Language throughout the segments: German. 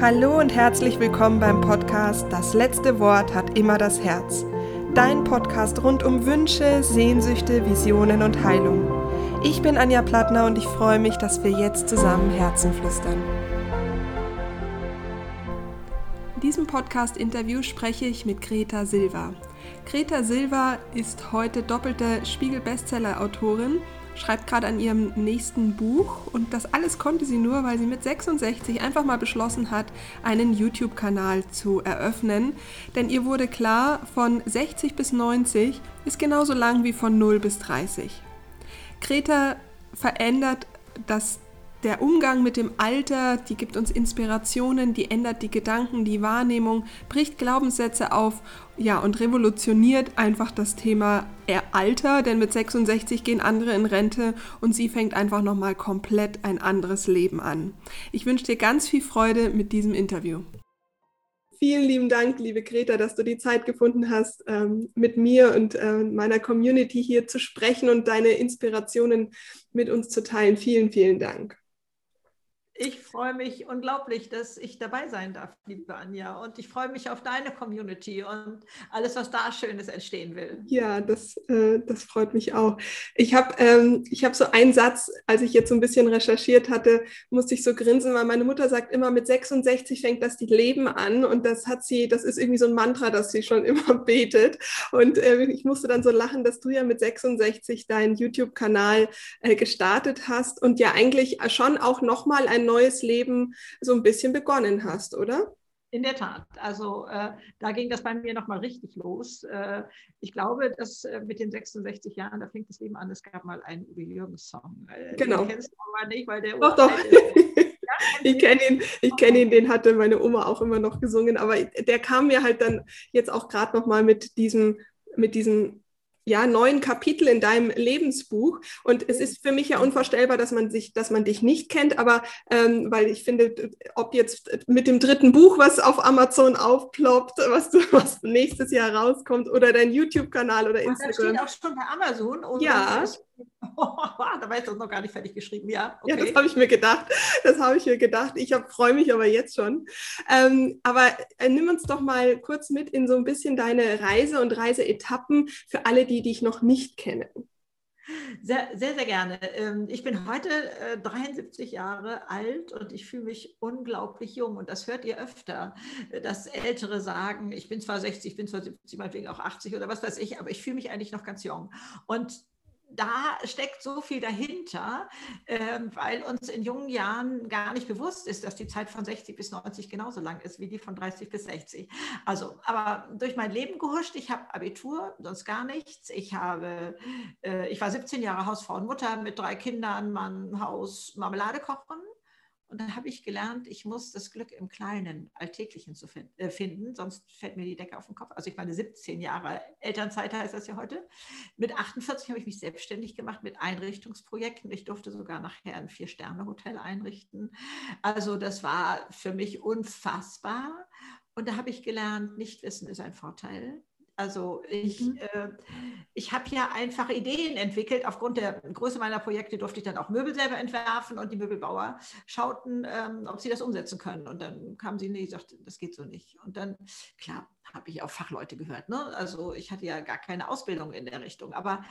Hallo und herzlich willkommen beim Podcast Das letzte Wort hat immer das Herz. Dein Podcast rund um Wünsche, Sehnsüchte, Visionen und Heilung. Ich bin Anja Plattner und ich freue mich, dass wir jetzt zusammen Herzen flüstern. In diesem Podcast-Interview spreche ich mit Greta Silva. Greta Silva ist heute doppelte Spiegel-Bestseller-Autorin schreibt gerade an ihrem nächsten Buch und das alles konnte sie nur, weil sie mit 66 einfach mal beschlossen hat, einen YouTube-Kanal zu eröffnen. Denn ihr wurde klar, von 60 bis 90 ist genauso lang wie von 0 bis 30. Greta verändert das der Umgang mit dem Alter, die gibt uns Inspirationen, die ändert die Gedanken, die Wahrnehmung, bricht Glaubenssätze auf, ja, und revolutioniert einfach das Thema Alter, denn mit 66 gehen andere in Rente und sie fängt einfach nochmal komplett ein anderes Leben an. Ich wünsche dir ganz viel Freude mit diesem Interview. Vielen lieben Dank, liebe Greta, dass du die Zeit gefunden hast, ähm, mit mir und äh, meiner Community hier zu sprechen und deine Inspirationen mit uns zu teilen. Vielen, vielen Dank. Ich freue mich unglaublich, dass ich dabei sein darf, liebe Anja. Und ich freue mich auf deine Community und alles, was da Schönes entstehen will. Ja, das, äh, das freut mich auch. Ich habe ähm, hab so einen Satz, als ich jetzt so ein bisschen recherchiert hatte, musste ich so grinsen, weil meine Mutter sagt immer, mit 66 fängt das die Leben an. Und das hat sie, das ist irgendwie so ein Mantra, das sie schon immer betet. Und äh, ich musste dann so lachen, dass du ja mit 66 deinen YouTube-Kanal äh, gestartet hast und ja eigentlich schon auch nochmal ein neues Leben so ein bisschen begonnen hast, oder? In der Tat. Also äh, da ging das bei mir nochmal richtig los. Äh, ich glaube, dass äh, mit den 66 Jahren, da fängt das Leben an. Es gab mal einen Uwe Jürgens-Song. Äh, genau. Den kennst du aber nicht, weil der doch, doch. ich kenne ihn, ich kenne ihn, den hatte meine Oma auch immer noch gesungen, aber der kam mir halt dann jetzt auch gerade nochmal mit diesem, mit diesem ja, neuen Kapitel in deinem Lebensbuch. Und es ist für mich ja unvorstellbar, dass man sich, dass man dich nicht kennt, aber ähm, weil ich finde, ob jetzt mit dem dritten Buch, was auf Amazon aufploppt, was, du, was nächstes Jahr rauskommt, oder dein YouTube-Kanal oder Instagram. Das steht auch schon bei Amazon. ja. da war jetzt noch gar nicht fertig geschrieben, ja. Okay. Ja, das habe ich mir gedacht. Das habe ich mir gedacht. Ich freue mich aber jetzt schon. Ähm, aber äh, nimm uns doch mal kurz mit in so ein bisschen deine Reise und Reiseetappen für alle, die dich noch nicht kennen. Sehr, sehr, sehr gerne. Ähm, ich bin heute 73 äh, Jahre alt und ich fühle mich unglaublich jung. Und das hört ihr öfter, dass Ältere sagen, ich bin zwar 60, ich bin zwar 70, meinetwegen auch 80 oder was weiß ich, aber ich fühle mich eigentlich noch ganz jung. Und da steckt so viel dahinter, ähm, weil uns in jungen Jahren gar nicht bewusst ist, dass die Zeit von 60 bis 90 genauso lang ist wie die von 30 bis 60. Also, aber durch mein Leben gehuscht. Ich habe Abitur, sonst gar nichts. Ich habe, äh, ich war 17 Jahre Hausfrau und Mutter mit drei Kindern, Mann, Haus, Marmelade kochen. Und dann habe ich gelernt, ich muss das Glück im Kleinen, Alltäglichen zu finden, äh, finden, sonst fällt mir die Decke auf den Kopf. Also ich meine, 17 Jahre Elternzeit heißt das ja heute. Mit 48 habe ich mich selbstständig gemacht mit Einrichtungsprojekten. Ich durfte sogar nachher ein Vier-Sterne-Hotel einrichten. Also das war für mich unfassbar. Und da habe ich gelernt, Nichtwissen ist ein Vorteil. Also ich, mhm. äh, ich habe ja einfach Ideen entwickelt. Aufgrund der Größe meiner Projekte durfte ich dann auch Möbel selber entwerfen und die Möbelbauer schauten, ähm, ob sie das umsetzen können. Und dann kamen sie, nee, ich sagte, das geht so nicht. Und dann, klar, habe ich auch Fachleute gehört. Ne? Also ich hatte ja gar keine Ausbildung in der Richtung. Aber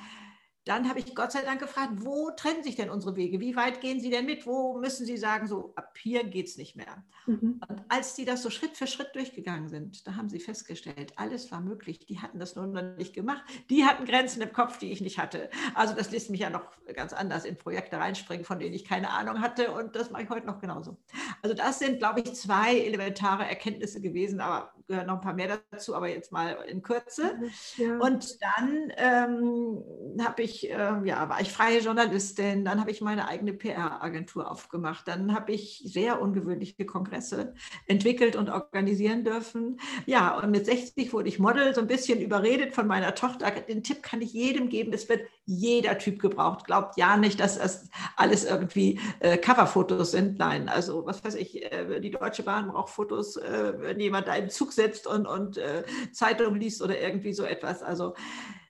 dann habe ich Gott sei Dank gefragt, wo trennen sich denn unsere Wege? Wie weit gehen Sie denn mit? Wo müssen Sie sagen, so ab hier geht es nicht mehr? Mhm. Und als die das so Schritt für Schritt durchgegangen sind, da haben sie festgestellt, alles war möglich. Die hatten das nur noch nicht gemacht. Die hatten Grenzen im Kopf, die ich nicht hatte. Also das lässt mich ja noch ganz anders in Projekte reinspringen, von denen ich keine Ahnung hatte. Und das mache ich heute noch genauso. Also das sind, glaube ich, zwei elementare Erkenntnisse gewesen, aber gehören noch ein paar mehr dazu, aber jetzt mal in Kürze. Ja. Und dann ähm, habe ich äh, ja, war ich freie Journalistin, dann habe ich meine eigene PR-Agentur aufgemacht, dann habe ich sehr ungewöhnliche Kongresse entwickelt und organisieren dürfen. Ja, und mit 60 wurde ich Model, so ein bisschen überredet von meiner Tochter. Den Tipp kann ich jedem geben, es wird jeder Typ gebraucht. Glaubt ja nicht, dass das alles irgendwie äh, Coverfotos sind. Nein, also was weiß ich, äh, die Deutsche Bahn braucht Fotos, äh, wenn jemand da im Zug sitzt und, und äh, Zeitung liest oder irgendwie so etwas. Also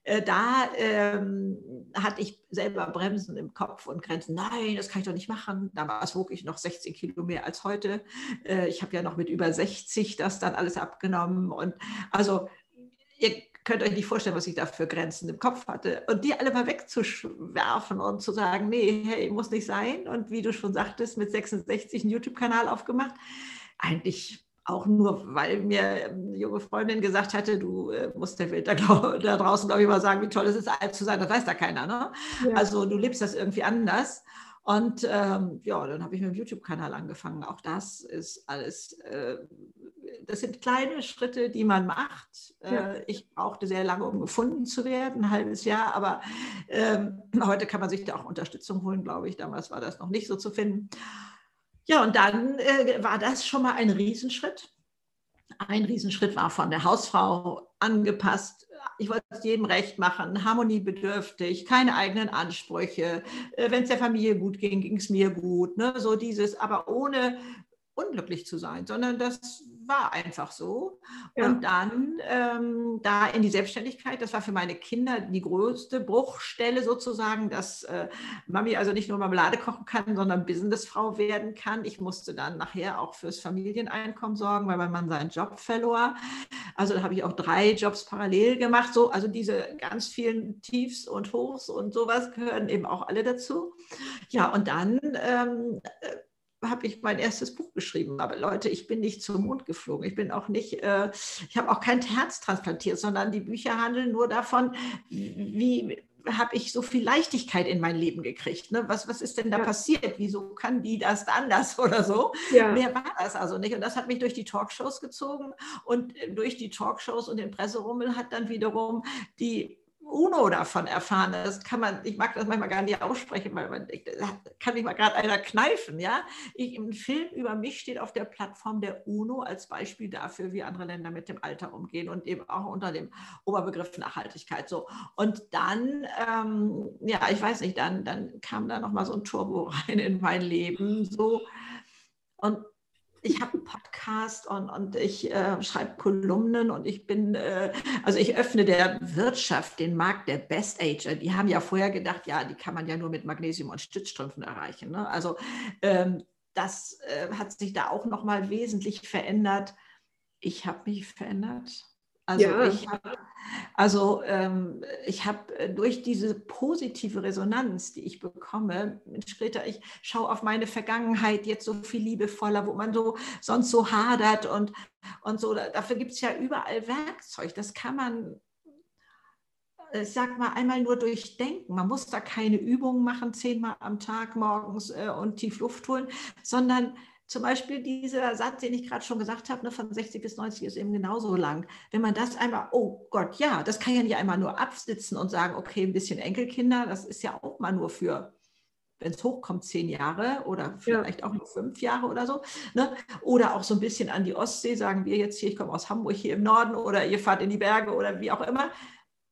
äh, da ähm, hatte ich selber Bremsen im Kopf und Grenzen. Nein, das kann ich doch nicht machen. Damals wog ich noch 16 Kilo mehr als heute. Äh, ich habe ja noch mit über 60 das dann alles abgenommen. Und also ihr könnt euch nicht vorstellen, was ich da für Grenzen im Kopf hatte. Und die alle mal wegzuwerfen und zu sagen, nee, hey, muss nicht sein. Und wie du schon sagtest, mit 66 einen YouTube-Kanal aufgemacht. Eigentlich auch nur, weil mir eine junge Freundin gesagt hatte, du äh, musst der Welt da, da draußen, glaube ich, mal sagen, wie toll es ist, alt zu sein. Das weiß da keiner. Ne? Ja. Also du lebst das irgendwie anders. Und ähm, ja, dann habe ich mit dem YouTube-Kanal angefangen. Auch das ist alles, äh, das sind kleine Schritte, die man macht. Ja. Äh, ich brauchte sehr lange, um gefunden zu werden, ein halbes Jahr. Aber ähm, heute kann man sich da auch Unterstützung holen, glaube ich. Damals war das noch nicht so zu finden. Ja, und dann äh, war das schon mal ein Riesenschritt. Ein Riesenschritt war von der Hausfrau angepasst. Ich wollte es jedem recht machen, harmoniebedürftig, keine eigenen Ansprüche. Äh, Wenn es der Familie gut ging, ging es mir gut. Ne? So dieses, aber ohne unglücklich zu sein, sondern das war einfach so. Ja. Und dann ähm, da in die Selbstständigkeit, das war für meine Kinder die größte Bruchstelle sozusagen, dass äh, Mami also nicht nur Marmelade kochen kann, sondern Businessfrau werden kann. Ich musste dann nachher auch fürs Familieneinkommen sorgen, weil mein Mann seinen Job verlor. Also da habe ich auch drei Jobs parallel gemacht. So, also diese ganz vielen Tiefs und Hochs und sowas gehören eben auch alle dazu. Ja, und dann ähm, äh, habe ich mein erstes Buch geschrieben. Aber Leute, ich bin nicht zum Mond geflogen. Ich bin auch nicht, äh, ich habe auch kein Herz transplantiert, sondern die Bücher handeln nur davon, wie habe ich so viel Leichtigkeit in mein Leben gekriegt. Ne? Was, was ist denn da ja. passiert? Wieso kann die das anders oder so? Ja. Mehr war das also nicht. Und das hat mich durch die Talkshows gezogen. Und durch die Talkshows und den Presserummel hat dann wiederum die UNO davon erfahren. Das kann man, ich mag das manchmal gar nicht aussprechen, weil man denkt, kann mich mal gerade einer kneifen. Ja? Ich, Ein Film über mich steht auf der Plattform der UNO als Beispiel dafür, wie andere Länder mit dem Alter umgehen und eben auch unter dem Oberbegriff Nachhaltigkeit. So. Und dann, ähm, ja, ich weiß nicht, dann, dann kam da nochmal so ein Turbo rein in mein Leben. So. Und ich habe einen Podcast und, und ich äh, schreibe Kolumnen und ich bin, äh, also ich öffne der Wirtschaft den Markt der Best Ager. Die haben ja vorher gedacht, ja, die kann man ja nur mit Magnesium und Stützstrümpfen erreichen. Ne? Also ähm, das äh, hat sich da auch nochmal wesentlich verändert. Ich habe mich verändert. Also ja. ich habe also ähm, ich habe äh, durch diese positive Resonanz, die ich bekomme, Greta, ich schaue auf meine Vergangenheit jetzt so viel liebevoller, wo man so sonst so hadert und, und so. Dafür gibt es ja überall Werkzeug. Das kann man äh, ich sag mal, einmal nur durchdenken. Man muss da keine Übungen machen, zehnmal am Tag morgens äh, und tief Luft holen, sondern zum Beispiel dieser Satz, den ich gerade schon gesagt habe, ne, von 60 bis 90 ist eben genauso lang. Wenn man das einmal, oh Gott, ja, das kann ja nicht einmal nur absitzen und sagen, okay, ein bisschen Enkelkinder, das ist ja auch mal nur für, wenn es hochkommt, zehn Jahre oder vielleicht ja. auch nur fünf Jahre oder so. Ne? Oder auch so ein bisschen an die Ostsee, sagen wir jetzt hier, ich komme aus Hamburg hier im Norden oder ihr fahrt in die Berge oder wie auch immer.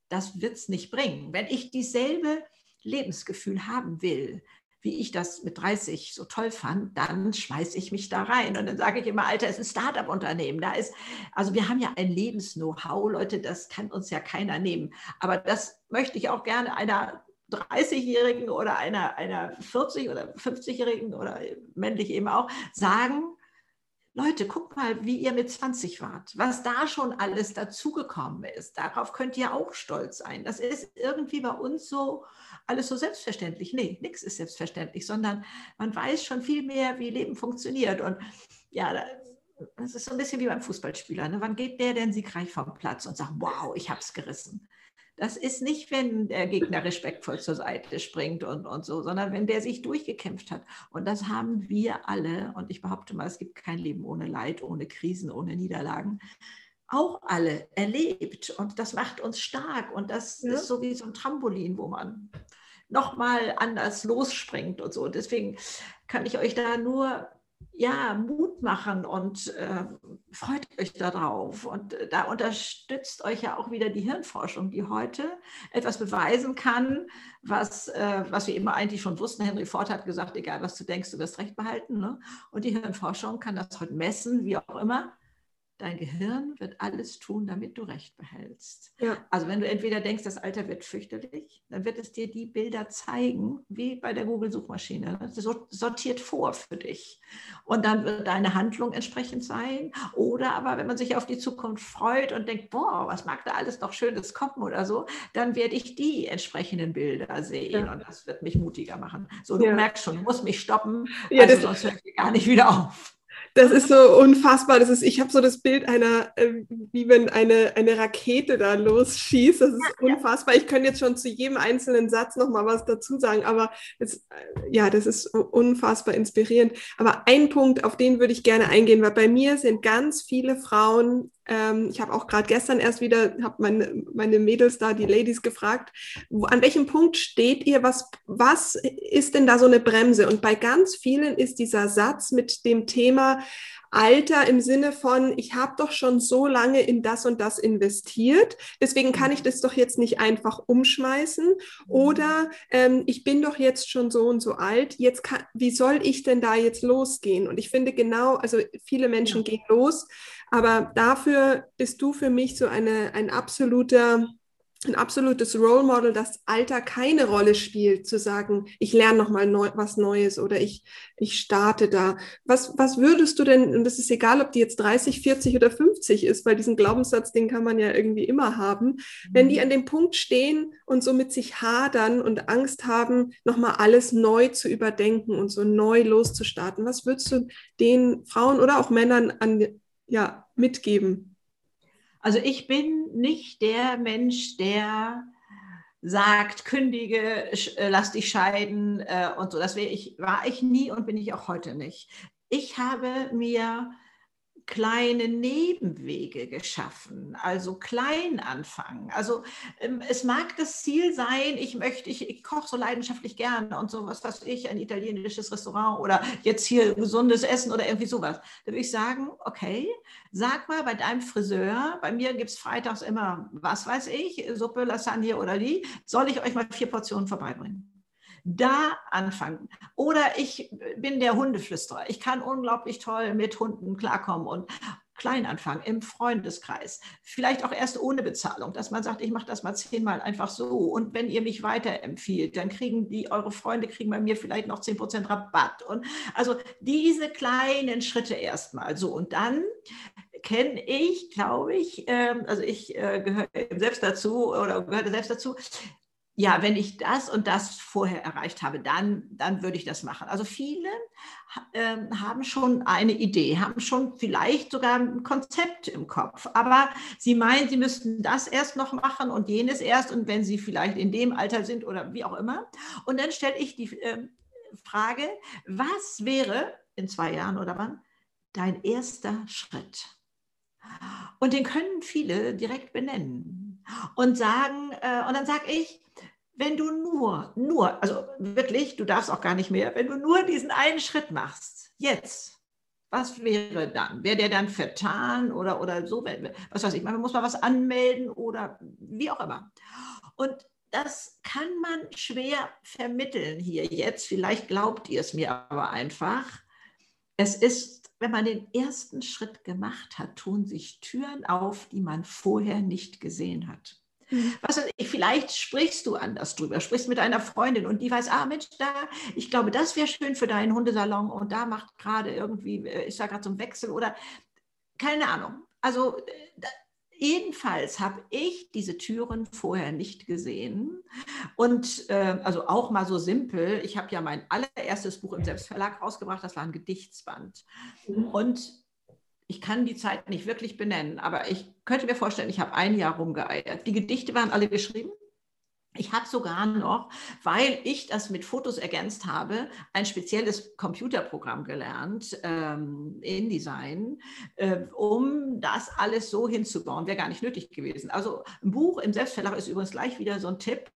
Das wird es nicht bringen. Wenn ich dieselbe Lebensgefühl haben will, wie ich das mit 30 so toll fand, dann schmeiße ich mich da rein. Und dann sage ich immer, Alter, es ist ein Startup-Unternehmen. Da ist, also wir haben ja ein Lebens-Know-how, Leute, das kann uns ja keiner nehmen. Aber das möchte ich auch gerne einer 30-Jährigen oder einer, einer 40- oder 50-Jährigen oder männlich eben auch sagen, Leute, guckt mal, wie ihr mit 20 wart, was da schon alles dazugekommen ist. Darauf könnt ihr auch stolz sein. Das ist irgendwie bei uns so alles so selbstverständlich. Nee, nichts ist selbstverständlich, sondern man weiß schon viel mehr, wie Leben funktioniert. Und ja, das ist so ein bisschen wie beim Fußballspieler. Ne? Wann geht der denn siegreich vom Platz und sagt, wow, ich habe es gerissen? Das ist nicht, wenn der Gegner respektvoll zur Seite springt und, und so, sondern wenn der sich durchgekämpft hat. Und das haben wir alle. Und ich behaupte mal, es gibt kein Leben ohne Leid, ohne Krisen, ohne Niederlagen. Auch alle erlebt. Und das macht uns stark. Und das ja. ist so wie so ein Trampolin, wo man nochmal anders losspringt und so. Deswegen kann ich euch da nur ja, Mut machen und äh, freut euch darauf. Und äh, da unterstützt euch ja auch wieder die Hirnforschung, die heute etwas beweisen kann, was, äh, was wir immer eigentlich schon wussten. Henry Ford hat gesagt, egal was du denkst, du wirst recht behalten. Ne? Und die Hirnforschung kann das heute messen, wie auch immer. Dein Gehirn wird alles tun, damit du Recht behältst. Ja. Also wenn du entweder denkst, das Alter wird fürchterlich, dann wird es dir die Bilder zeigen, wie bei der Google-Suchmaschine. Das sortiert vor für dich. Und dann wird deine Handlung entsprechend sein. Oder aber, wenn man sich auf die Zukunft freut und denkt, boah, was mag da alles noch Schönes kommen oder so, dann werde ich die entsprechenden Bilder sehen. Ja. Und das wird mich mutiger machen. So, du ja. merkst schon, du musst mich stoppen, ja, also sonst höre ich gar nicht wieder auf. Das ist so unfassbar. Das ist, ich habe so das Bild einer, äh, wie wenn eine, eine Rakete da losschießt. Das ist unfassbar. Ich könnte jetzt schon zu jedem einzelnen Satz nochmal was dazu sagen, aber es, ja, das ist unfassbar inspirierend. Aber ein Punkt, auf den würde ich gerne eingehen, weil bei mir sind ganz viele Frauen ähm, ich habe auch gerade gestern erst wieder, habe meine, meine Mädels da, die Ladies gefragt, wo, an welchem Punkt steht ihr? Was, was ist denn da so eine Bremse? Und bei ganz vielen ist dieser Satz mit dem Thema Alter im Sinne von, ich habe doch schon so lange in das und das investiert, deswegen kann ich das doch jetzt nicht einfach umschmeißen. Oder ähm, ich bin doch jetzt schon so und so alt, jetzt kann, wie soll ich denn da jetzt losgehen? Und ich finde genau, also viele Menschen ja. gehen los, aber dafür bist du für mich so eine, ein absoluter ein absolutes Role Model, dass Alter keine Rolle spielt, zu sagen, ich lerne noch mal neu, was Neues oder ich, ich starte da. Was, was würdest du denn, und das ist egal, ob die jetzt 30, 40 oder 50 ist, weil diesen Glaubenssatz, den kann man ja irgendwie immer haben, wenn die mhm. an dem Punkt stehen und so mit sich hadern und Angst haben, noch mal alles neu zu überdenken und so neu loszustarten, was würdest du den Frauen oder auch Männern an, ja, mitgeben? Also ich bin nicht der Mensch, der sagt, kündige, äh, lass dich scheiden äh, und so. Das ich, war ich nie und bin ich auch heute nicht. Ich habe mir kleine Nebenwege geschaffen, also klein anfangen. Also ähm, es mag das Ziel sein, ich möchte, ich, ich koche so leidenschaftlich gerne und so, was ich, ein italienisches Restaurant oder jetzt hier gesundes Essen oder irgendwie sowas. Da würde ich sagen, okay, sag mal bei deinem Friseur, bei mir gibt es freitags immer, was weiß ich, Suppe, Lasagne oder die, soll ich euch mal vier Portionen vorbeibringen? Da anfangen. Oder ich bin der Hundeflüsterer. Ich kann unglaublich toll mit Hunden klarkommen und klein anfangen im Freundeskreis. Vielleicht auch erst ohne Bezahlung, dass man sagt, ich mache das mal zehnmal einfach so. Und wenn ihr mich weiterempfiehlt, dann kriegen die, eure Freunde kriegen bei mir vielleicht noch 10% Rabatt. Und also diese kleinen Schritte erstmal so. Und dann kenne ich, glaube ich, ähm, also ich äh, gehöre selbst dazu oder gehörte selbst dazu, ja, wenn ich das und das vorher erreicht habe, dann, dann würde ich das machen. Also viele ähm, haben schon eine Idee, haben schon vielleicht sogar ein Konzept im Kopf, aber sie meinen, sie müssten das erst noch machen und jenes erst und wenn sie vielleicht in dem Alter sind oder wie auch immer. Und dann stelle ich die äh, Frage, was wäre in zwei Jahren oder wann dein erster Schritt? Und den können viele direkt benennen und sagen, äh, und dann sage ich, wenn du nur, nur, also wirklich, du darfst auch gar nicht mehr, wenn du nur diesen einen Schritt machst, jetzt, was wäre dann? Wäre der dann vertan oder, oder so? Was weiß ich, man muss mal was anmelden oder wie auch immer. Und das kann man schwer vermitteln hier jetzt. Vielleicht glaubt ihr es mir aber einfach. Es ist, wenn man den ersten Schritt gemacht hat, tun sich Türen auf, die man vorher nicht gesehen hat. Mhm. Was weiß ich, vielleicht sprichst du anders drüber, sprichst mit einer Freundin und die weiß, ah Mensch, da, ich glaube, das wäre schön für deinen Hundesalon und da macht gerade irgendwie, äh, ist da gerade zum Wechsel oder keine Ahnung. Also da, jedenfalls habe ich diese Türen vorher nicht gesehen und äh, also auch mal so simpel. Ich habe ja mein allererstes Buch im Selbstverlag rausgebracht, das war ein Gedichtsband mhm. und ich kann die Zeit nicht wirklich benennen, aber ich könnte mir vorstellen, ich habe ein Jahr rumgeeiert. Die Gedichte waren alle geschrieben. Ich habe sogar noch, weil ich das mit Fotos ergänzt habe, ein spezielles Computerprogramm gelernt, ähm, InDesign, äh, um das alles so hinzubauen. Wäre gar nicht nötig gewesen. Also ein Buch im Selbstverlag ist übrigens gleich wieder so ein Tipp.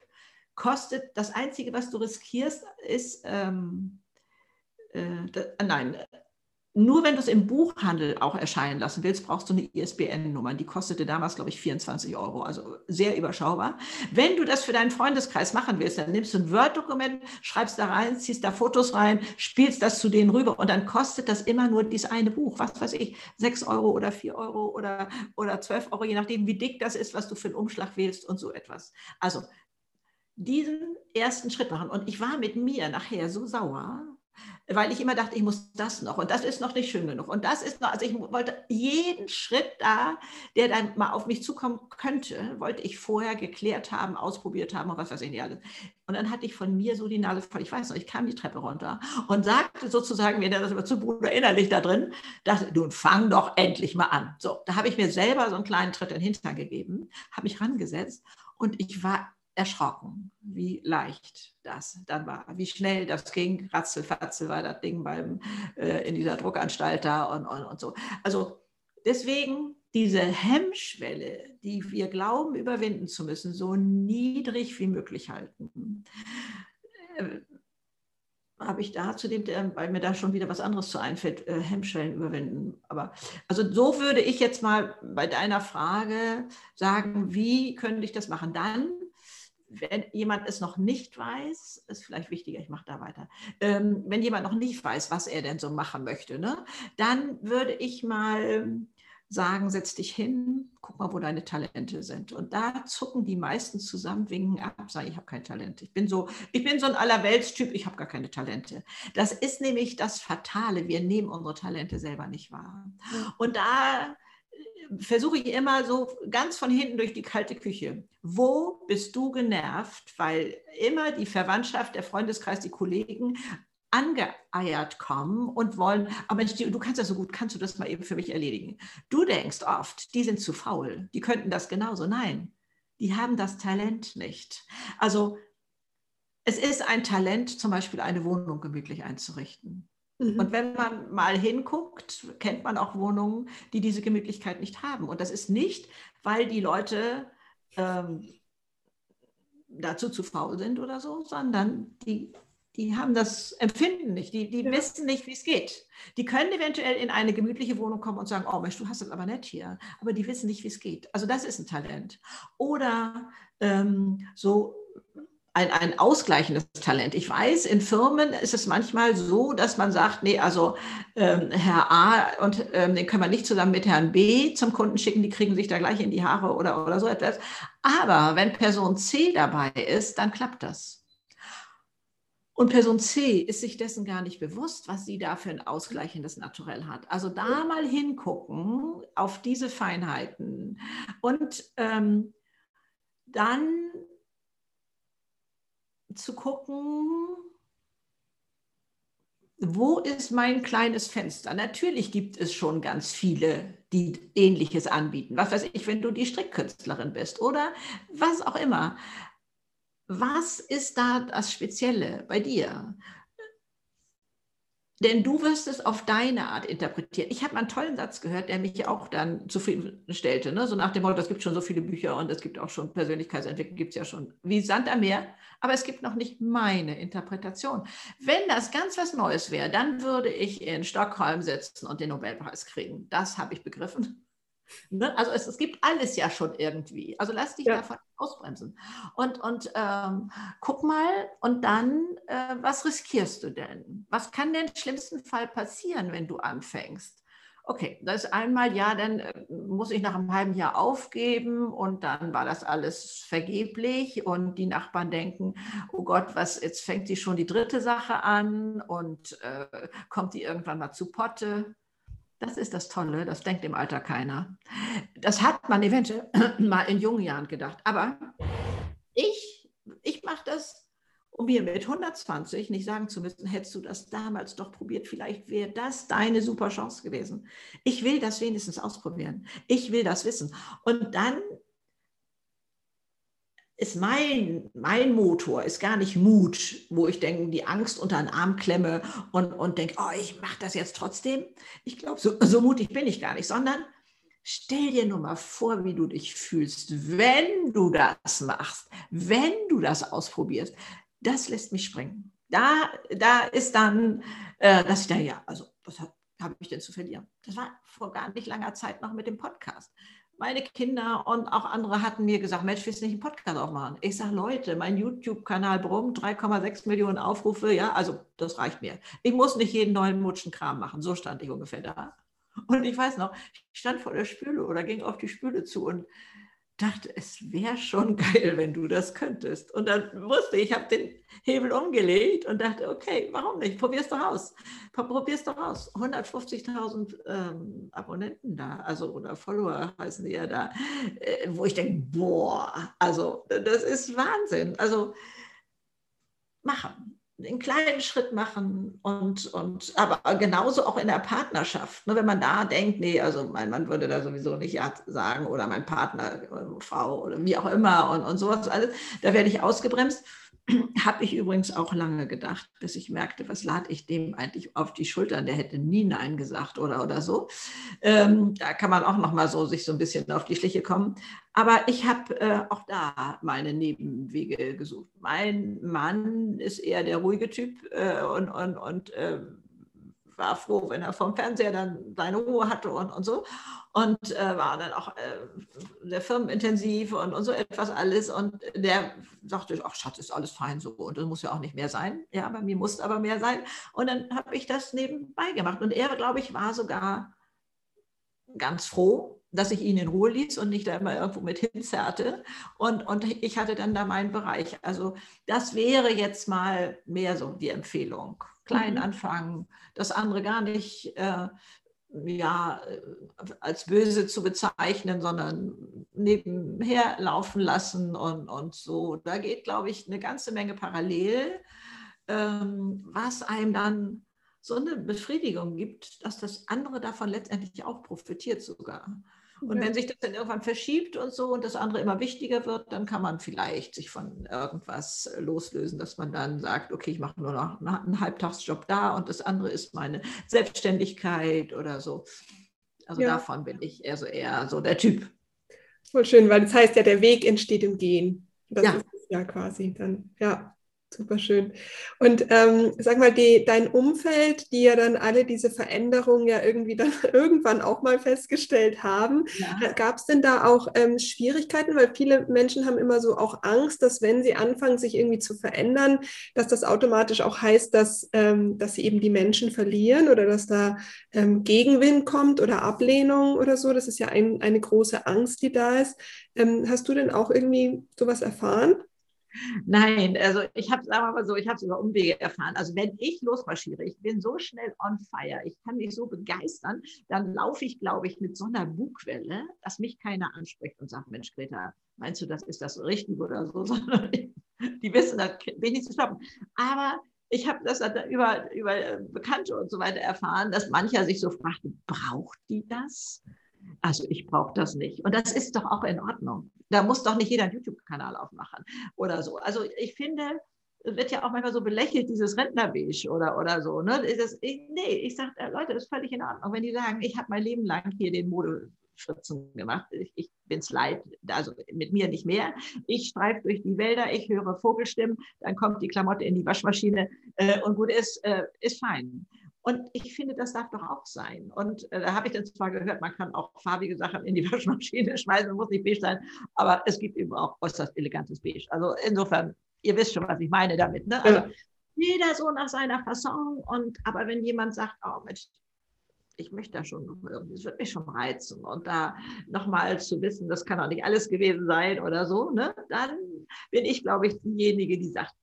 Kostet, das Einzige, was du riskierst, ist, ähm, äh, da, nein, nur wenn du es im Buchhandel auch erscheinen lassen willst, brauchst du eine ISBN-Nummer. Die kostete damals, glaube ich, 24 Euro, also sehr überschaubar. Wenn du das für deinen Freundeskreis machen willst, dann nimmst du ein Word-Dokument, schreibst da rein, ziehst da Fotos rein, spielst das zu denen rüber und dann kostet das immer nur dieses eine Buch, was weiß ich, 6 Euro oder 4 Euro oder, oder 12 Euro, je nachdem, wie dick das ist, was du für einen Umschlag wählst und so etwas. Also diesen ersten Schritt machen. Und ich war mit mir nachher so sauer, weil ich immer dachte, ich muss das noch und das ist noch nicht schön genug und das ist noch, also ich wollte jeden Schritt da, der dann mal auf mich zukommen könnte, wollte ich vorher geklärt haben, ausprobiert haben und was weiß ich nicht alles. Und dann hatte ich von mir so die Nase voll, ich weiß noch, ich kam die Treppe runter und sagte sozusagen mir das immer zu Bruder innerlich da drin, dachte, du fang doch endlich mal an. So, da habe ich mir selber so einen kleinen Tritt in den Hintern gegeben, habe mich rangesetzt und ich war erschrocken, wie leicht das dann war, wie schnell das ging. Ratzelfatzel war das Ding beim, äh, in dieser Druckanstalt da und, und, und so. Also deswegen diese Hemmschwelle, die wir glauben überwinden zu müssen, so niedrig wie möglich halten. Äh, habe ich da zu dem, weil mir da schon wieder was anderes zu einfällt, äh, Hemmschwellen überwinden. Aber also so würde ich jetzt mal bei deiner Frage sagen, wie könnte ich das machen? Dann wenn jemand es noch nicht weiß, ist vielleicht wichtiger, ich mache da weiter, ähm, wenn jemand noch nicht weiß, was er denn so machen möchte, ne, dann würde ich mal sagen, setz dich hin, guck mal, wo deine Talente sind. Und da zucken die meisten zusammen, winken ab, sagen, ich habe kein Talent. Ich bin so, ich bin so ein Allerweltstyp, ich habe gar keine Talente. Das ist nämlich das Fatale. Wir nehmen unsere Talente selber nicht wahr. Und da versuche ich immer so ganz von hinten durch die kalte Küche. Wo bist du genervt, weil immer die Verwandtschaft, der Freundeskreis, die Kollegen angeeiert kommen und wollen, aber Mensch, du kannst das so gut, kannst du das mal eben für mich erledigen? Du denkst oft, die sind zu faul, die könnten das genauso. Nein, die haben das Talent nicht. Also es ist ein Talent, zum Beispiel eine Wohnung gemütlich einzurichten. Mhm. Und wenn man mal hinguckt, kennt man auch Wohnungen, die diese Gemütlichkeit nicht haben. Und das ist nicht, weil die Leute ähm, dazu zu faul sind oder so, sondern die, die haben das Empfinden nicht. Die, die ja. wissen nicht, wie es geht. Die können eventuell in eine gemütliche Wohnung kommen und sagen, oh Mensch, du hast das aber nett hier. Aber die wissen nicht, wie es geht. Also das ist ein Talent. Oder ähm, so ein, ein ausgleichendes Talent. Ich weiß, in Firmen ist es manchmal so, dass man sagt, nee, also ähm, Herr A und ähm, den können wir nicht zusammen mit Herrn B zum Kunden schicken, die kriegen sich da gleich in die Haare oder, oder so etwas. Aber wenn Person C dabei ist, dann klappt das. Und Person C ist sich dessen gar nicht bewusst, was sie da für ein ausgleichendes Naturell hat. Also da mal hingucken auf diese Feinheiten und ähm, dann zu gucken, wo ist mein kleines Fenster? Natürlich gibt es schon ganz viele, die ähnliches anbieten. Was weiß ich, wenn du die Strickkünstlerin bist oder was auch immer. Was ist da das Spezielle bei dir? Denn du wirst es auf deine Art interpretieren. Ich habe einen tollen Satz gehört, der mich auch dann zufriedenstellte. Ne? So nach dem Motto, es gibt schon so viele Bücher und es gibt auch schon Persönlichkeitsentwicklung, gibt es ja schon wie Sand am Meer. Aber es gibt noch nicht meine Interpretation. Wenn das ganz was Neues wäre, dann würde ich in Stockholm sitzen und den Nobelpreis kriegen. Das habe ich begriffen. Ne? Also es, es, gibt alles ja schon irgendwie. Also lass dich ja. davon ausbremsen. Und, und ähm, guck mal und dann, äh, was riskierst du denn? Was kann denn im schlimmsten Fall passieren, wenn du anfängst? Okay, das ist einmal, ja, dann äh, muss ich nach einem halben Jahr aufgeben und dann war das alles vergeblich und die Nachbarn denken, oh Gott, was, jetzt fängt sie schon die dritte Sache an und äh, kommt die irgendwann mal zu Potte. Das ist das Tolle, das denkt im Alter keiner. Das hat man eventuell mal in jungen Jahren gedacht. Aber ich, ich mache das, um mir mit 120 nicht sagen zu müssen, hättest du das damals doch probiert, vielleicht wäre das deine super Chance gewesen. Ich will das wenigstens ausprobieren. Ich will das wissen. Und dann ist mein, mein Motor, ist gar nicht Mut, wo ich denke, die Angst unter den Arm klemme und, und denke, oh, ich mache das jetzt trotzdem. Ich glaube, so, so mutig bin ich gar nicht, sondern stell dir nur mal vor, wie du dich fühlst, wenn du das machst, wenn du das ausprobierst. Das lässt mich springen. Da, da ist dann, äh, dass ich da, ja, also das habe ich denn zu verlieren? Das war vor gar nicht langer Zeit noch mit dem Podcast. Meine Kinder und auch andere hatten mir gesagt, Mensch, willst du nicht einen Podcast aufmachen? Ich sage, Leute, mein YouTube-Kanal brummt, 3,6 Millionen Aufrufe, ja, also das reicht mir. Ich muss nicht jeden neuen Mutschenkram machen. So stand ich ungefähr da. Und ich weiß noch, ich stand vor der Spüle oder ging auf die Spüle zu und dachte, es wäre schon geil, wenn du das könntest. Und dann wusste ich, habe den Hebel umgelegt und dachte, okay, warum nicht? Probier's doch aus. Probier's doch aus. 150.000 ähm, Abonnenten da, also oder Follower heißen die ja da, äh, wo ich denke, boah, also das ist Wahnsinn. Also machen einen kleinen Schritt machen und, und aber genauso auch in der Partnerschaft. Ne, wenn man da denkt, nee, also mein Mann würde da sowieso nicht Ja sagen oder mein Partner, Frau oder wie auch immer und, und sowas alles, da werde ich ausgebremst. Habe ich übrigens auch lange gedacht, bis ich merkte, was lade ich dem eigentlich auf die Schultern? Der hätte nie Nein gesagt oder, oder so. Ähm, da kann man auch noch mal so sich so ein bisschen auf die Schliche kommen. Aber ich habe äh, auch da meine Nebenwege gesucht. Mein Mann ist eher der ruhige Typ äh, und, und, und äh, war froh, wenn er vom Fernseher dann seine Ruhe hatte und, und so. Und äh, war dann auch äh, sehr firmenintensiv und, und so etwas alles. Und der sagte, ach Schatz, ist alles fein so und das muss ja auch nicht mehr sein. Ja, bei mir muss aber mehr sein. Und dann habe ich das nebenbei gemacht. Und er, glaube ich, war sogar ganz froh, dass ich ihn in Ruhe ließ und nicht da immer irgendwo mit hinzerrte. Und, und ich hatte dann da meinen Bereich. Also das wäre jetzt mal mehr so die Empfehlung. Klein mhm. anfangen, das andere gar nicht äh, ja, als böse zu bezeichnen, sondern nebenher laufen lassen und, und so. Da geht, glaube ich, eine ganze Menge parallel, ähm, was einem dann so eine Befriedigung gibt, dass das andere davon letztendlich auch profitiert sogar. Und ja. wenn sich das dann irgendwann verschiebt und so und das andere immer wichtiger wird, dann kann man vielleicht sich von irgendwas loslösen, dass man dann sagt, okay, ich mache nur noch einen Halbtagsjob da und das andere ist meine Selbstständigkeit oder so. Also ja. davon bin ich eher so eher so der Typ. Voll schön, weil das heißt ja, der Weg entsteht im Gehen. Das ja. ist ja quasi dann, ja. Super schön. Und ähm, sag mal, die, dein Umfeld, die ja dann alle diese Veränderungen ja irgendwie dann irgendwann auch mal festgestellt haben, ja. Gab es denn da auch ähm, Schwierigkeiten? Weil viele Menschen haben immer so auch Angst, dass wenn sie anfangen, sich irgendwie zu verändern, dass das automatisch auch heißt, dass, ähm, dass sie eben die Menschen verlieren oder dass da ähm, Gegenwind kommt oder Ablehnung oder so. Das ist ja ein, eine große Angst, die da ist. Ähm, hast du denn auch irgendwie sowas erfahren? Nein, also ich habe, wir mal so, ich habe es über Umwege erfahren. Also wenn ich losmarschiere, ich bin so schnell on fire, ich kann mich so begeistern, dann laufe ich, glaube ich, mit so einer Bugwelle, dass mich keiner anspricht und sagt, Mensch, Greta, meinst du, das ist das richtig oder so, sondern die wissen, da bin ich nicht zu stoppen. Aber ich habe das über, über Bekannte und so weiter erfahren, dass mancher sich so fragt, braucht die das? Also ich brauche das nicht. Und das ist doch auch in Ordnung. Da muss doch nicht jeder einen YouTube-Kanal aufmachen oder so. Also ich finde, wird ja auch manchmal so belächelt, dieses Rentnerbeige oder, oder so. Ne? Das, ich, nee, ich sage, äh, Leute, das ist völlig in Ordnung. Wenn die sagen, ich habe mein Leben lang hier den Modefritzen gemacht, ich, ich bin es leid, also mit mir nicht mehr. Ich streife durch die Wälder, ich höre Vogelstimmen, dann kommt die Klamotte in die Waschmaschine äh, und gut ist, äh, ist fein. Und ich finde, das darf doch auch sein. Und äh, da habe ich dann zwar gehört, man kann auch farbige Sachen in die Waschmaschine schmeißen, muss nicht beige sein, aber es gibt eben auch äußerst elegantes Beige. Also insofern, ihr wisst schon, was ich meine damit. Ne? Also jeder so nach seiner Fasson. Und aber wenn jemand sagt, oh Mensch, ich möchte da schon irgendwie, es wird mich schon reizen. Und da nochmal zu wissen, das kann auch nicht alles gewesen sein oder so, ne? dann bin ich, glaube ich, diejenige, die sagt,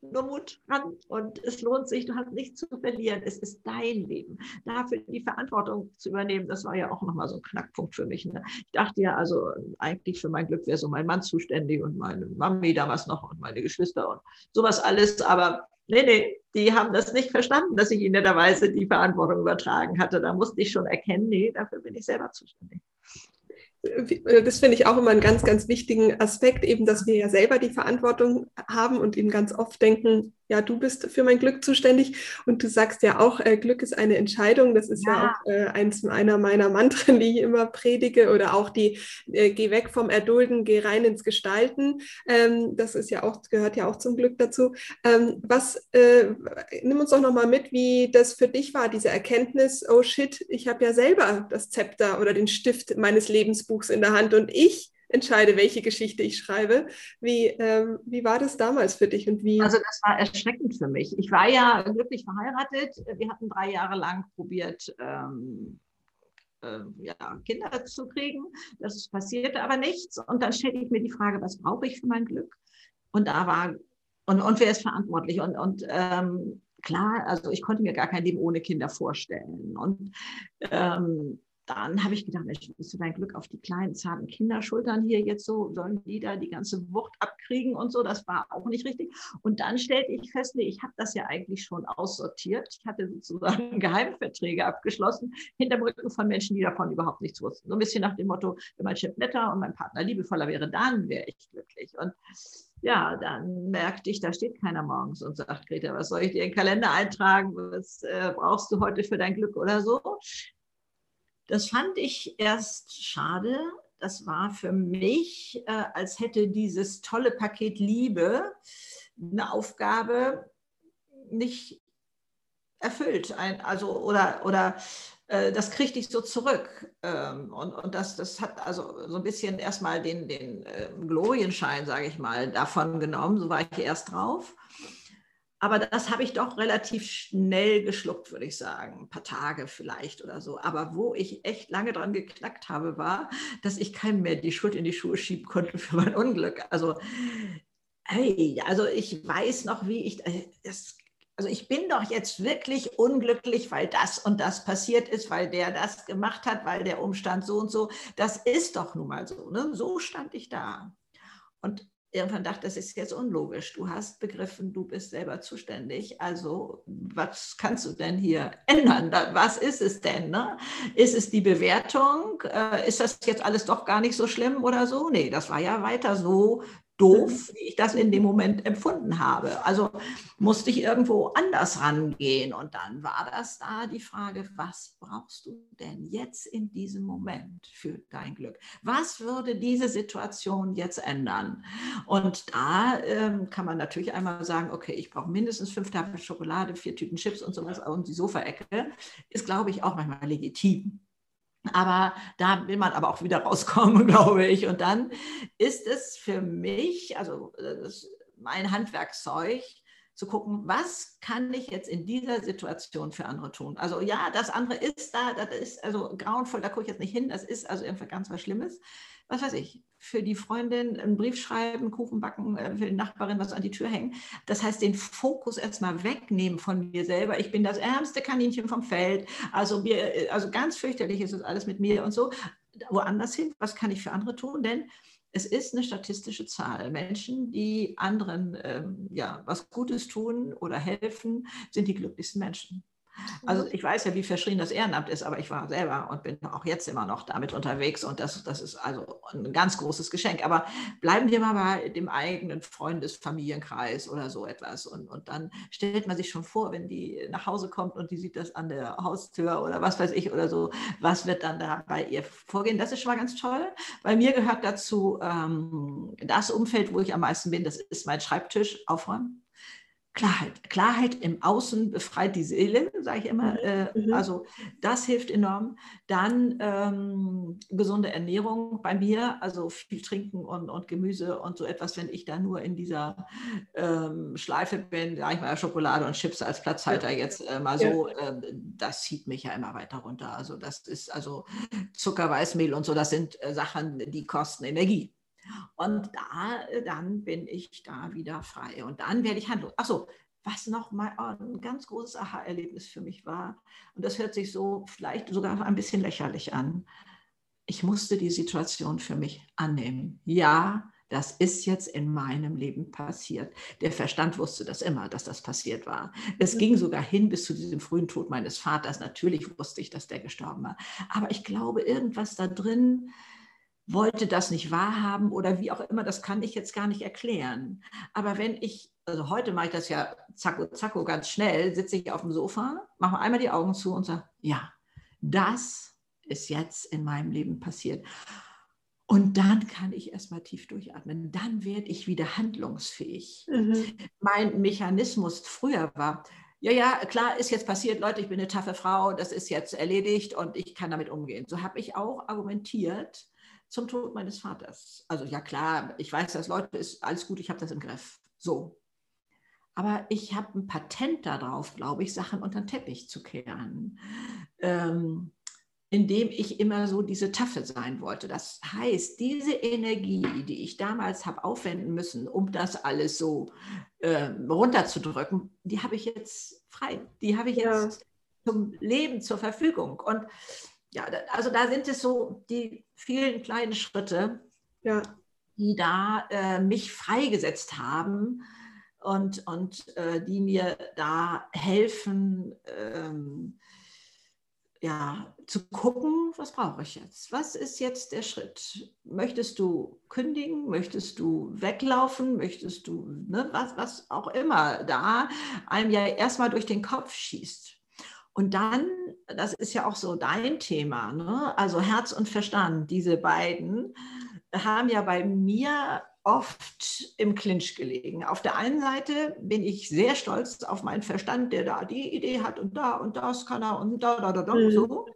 nur Mut ran und es lohnt sich, du hast nichts zu verlieren. Es ist dein Leben. Dafür die Verantwortung zu übernehmen, das war ja auch nochmal so ein Knackpunkt für mich. Ne? Ich dachte ja, also eigentlich für mein Glück wäre so mein Mann zuständig und meine Mami damals noch und meine Geschwister und sowas alles. Aber nee, nee, die haben das nicht verstanden, dass ich ihnen netterweise die Verantwortung übertragen hatte. Da musste ich schon erkennen, nee, dafür bin ich selber zuständig. Äh, das finde ich auch immer einen ganz, ganz wichtigen Aspekt, eben, dass wir ja selber die Verantwortung haben und eben ganz oft denken, ja, du bist für mein Glück zuständig und du sagst ja auch, äh, Glück ist eine Entscheidung. Das ist ja, ja auch äh, eins einer meiner Mantren, die ich immer predige oder auch die äh, Geh weg vom Erdulden, geh rein ins Gestalten. Ähm, das ist ja auch, gehört ja auch zum Glück dazu. Ähm, was, äh, nimm uns doch nochmal mit, wie das für dich war, diese Erkenntnis, oh shit, ich habe ja selber das Zepter oder den Stift meines Lebensbuchs in der Hand und ich entscheide, welche Geschichte ich schreibe. Wie, ähm, wie war das damals für dich und wie? Also das war erschreckend für mich. Ich war ja glücklich verheiratet. Wir hatten drei Jahre lang probiert, ähm, äh, ja, Kinder zu kriegen. Das passierte aber nichts. Und dann stellte ich mir die Frage, was brauche ich für mein Glück? Und da war, und, und wer ist verantwortlich? Und, und ähm, klar, also ich konnte mir gar kein Leben ohne Kinder vorstellen. Und ähm, dann habe ich gedacht, Mensch, bist du dein Glück auf die kleinen, zarten Kinderschultern hier jetzt so, sollen die da die ganze Wucht abkriegen und so, das war auch nicht richtig. Und dann stellte ich fest, nee, ich habe das ja eigentlich schon aussortiert. Ich hatte sozusagen Geheimverträge abgeschlossen, hinter Rücken von Menschen, die davon überhaupt nichts wussten. So ein bisschen nach dem Motto, wenn mein Chef netter und mein Partner liebevoller wäre, dann wäre ich glücklich. Und ja, dann merkte ich, da steht keiner morgens und sagt, Greta, was soll ich dir in den Kalender eintragen? Was äh, brauchst du heute für dein Glück oder so? Das fand ich erst schade. Das war für mich, äh, als hätte dieses tolle Paket Liebe eine Aufgabe nicht erfüllt. Ein, also, oder, oder äh, das kriegte ich so zurück. Ähm, und, und das, das hat also so ein bisschen erstmal den, den äh, Glorienschein, sage ich mal, davon genommen. So war ich erst drauf. Aber das habe ich doch relativ schnell geschluckt, würde ich sagen. Ein paar Tage vielleicht oder so. Aber wo ich echt lange dran geknackt habe, war, dass ich keinem mehr die Schuld in die Schuhe schieben konnte für mein Unglück. Also, hey, also ich weiß noch, wie ich äh, das. Also ich bin doch jetzt wirklich unglücklich, weil das und das passiert ist, weil der das gemacht hat, weil der Umstand so und so. Das ist doch nun mal so. Ne? So stand ich da. Und irgendwann dachte, das ist jetzt unlogisch. Du hast begriffen, du bist selber zuständig. Also was kannst du denn hier ändern? Was ist es denn? Ne? Ist es die Bewertung? Äh, ist das jetzt alles doch gar nicht so schlimm oder so? Nee, das war ja weiter so, doof, mhm. wie ich das in dem Moment empfunden habe. Also musste ich irgendwo anders rangehen. Und dann war das da die Frage, was brauchst du denn jetzt in diesem Moment für dein Glück? Was würde diese Situation jetzt ändern? Und da ähm, kann man natürlich einmal sagen, okay, ich brauche mindestens fünf Tafeln Schokolade, vier Tüten Chips und sowas und die Sofaecke. Ist, glaube ich, auch manchmal legitim. Aber da will man aber auch wieder rauskommen, glaube ich. Und dann ist es für mich, also mein Handwerkszeug, zu gucken, was kann ich jetzt in dieser Situation für andere tun? Also ja, das andere ist da, das ist also grauenvoll, da gucke ich jetzt nicht hin, das ist also irgendwie ganz was Schlimmes. Was weiß ich, für die Freundin einen Brief schreiben, Kuchen backen, äh, für die Nachbarin was an die Tür hängen. Das heißt, den Fokus erstmal wegnehmen von mir selber. Ich bin das ärmste Kaninchen vom Feld. Also, mir, äh, also ganz fürchterlich ist es alles mit mir und so. Woanders hin, was kann ich für andere tun? Denn es ist eine statistische Zahl. Menschen, die anderen ähm, ja, was Gutes tun oder helfen, sind die glücklichsten Menschen. Also ich weiß ja, wie verschrien das Ehrenamt ist, aber ich war selber und bin auch jetzt immer noch damit unterwegs und das, das ist also ein ganz großes Geschenk. Aber bleiben wir mal bei dem eigenen Freundesfamilienkreis oder so etwas und, und dann stellt man sich schon vor, wenn die nach Hause kommt und die sieht das an der Haustür oder was weiß ich oder so, was wird dann da bei ihr vorgehen? Das ist schon mal ganz toll. Bei mir gehört dazu ähm, das Umfeld, wo ich am meisten bin, das ist mein Schreibtisch aufräumen Klarheit. Klarheit im Außen befreit die Seele, sage ich immer. Mhm. Äh, mhm. Also das hilft enorm. Dann ähm, gesunde Ernährung bei mir, also viel trinken und, und Gemüse und so etwas, wenn ich da nur in dieser ähm, Schleife bin, sage ich mal, Schokolade und Chips als Platzhalter ja. jetzt äh, mal so, ja. äh, das zieht mich ja immer weiter runter. Also das ist also Zucker, Weißmehl und so, das sind äh, Sachen, die kosten Energie. Und da, äh, dann bin ich da wieder frei. Und dann werde ich handeln. Achso, was noch mal oh, ein ganz großes Aha-Erlebnis für mich war, und das hört sich so vielleicht sogar ein bisschen lächerlich an. Ich musste die Situation für mich annehmen. Ja, das ist jetzt in meinem Leben passiert. Der Verstand wusste das immer, dass das passiert war. Es ging sogar hin bis zu diesem frühen Tod meines Vaters. Natürlich wusste ich, dass der gestorben war. Aber ich glaube, irgendwas da drin wollte das nicht wahrhaben oder wie auch immer, das kann ich jetzt gar nicht erklären. Aber wenn ich also heute mache ich das ja zacko, zacko ganz schnell, sitze ich auf dem Sofa, mache einmal die Augen zu und sage, ja, das ist jetzt in meinem Leben passiert. Und dann kann ich erstmal tief durchatmen. Dann werde ich wieder handlungsfähig. Mhm. Mein Mechanismus früher war, ja, ja, klar, ist jetzt passiert, Leute, ich bin eine taffe Frau, das ist jetzt erledigt und ich kann damit umgehen. So habe ich auch argumentiert zum Tod meines Vaters. Also ja, klar, ich weiß das, Leute, ist alles gut, ich habe das im Griff. So. Aber ich habe ein Patent darauf, glaube ich, Sachen unter den Teppich zu kehren. Ähm, indem ich immer so diese Taffe sein wollte. Das heißt, diese Energie, die ich damals habe aufwenden müssen, um das alles so äh, runterzudrücken, die habe ich jetzt frei. Die habe ich ja. jetzt zum Leben zur Verfügung. Und ja, also da sind es so die vielen kleinen Schritte, ja. die da äh, mich freigesetzt haben und, und äh, die mir da helfen, ähm, ja, zu gucken, was brauche ich jetzt? Was ist jetzt der Schritt? Möchtest du kündigen? Möchtest du weglaufen? Möchtest du, ne, was, was auch immer da einem ja erstmal durch den Kopf schießt. Und dann, das ist ja auch so dein Thema, ne? also Herz und Verstand, diese beiden haben ja bei mir oft im Clinch gelegen. Auf der einen Seite bin ich sehr stolz auf meinen Verstand, der da die Idee hat und da und das kann er und da, da, da, da, mhm. so.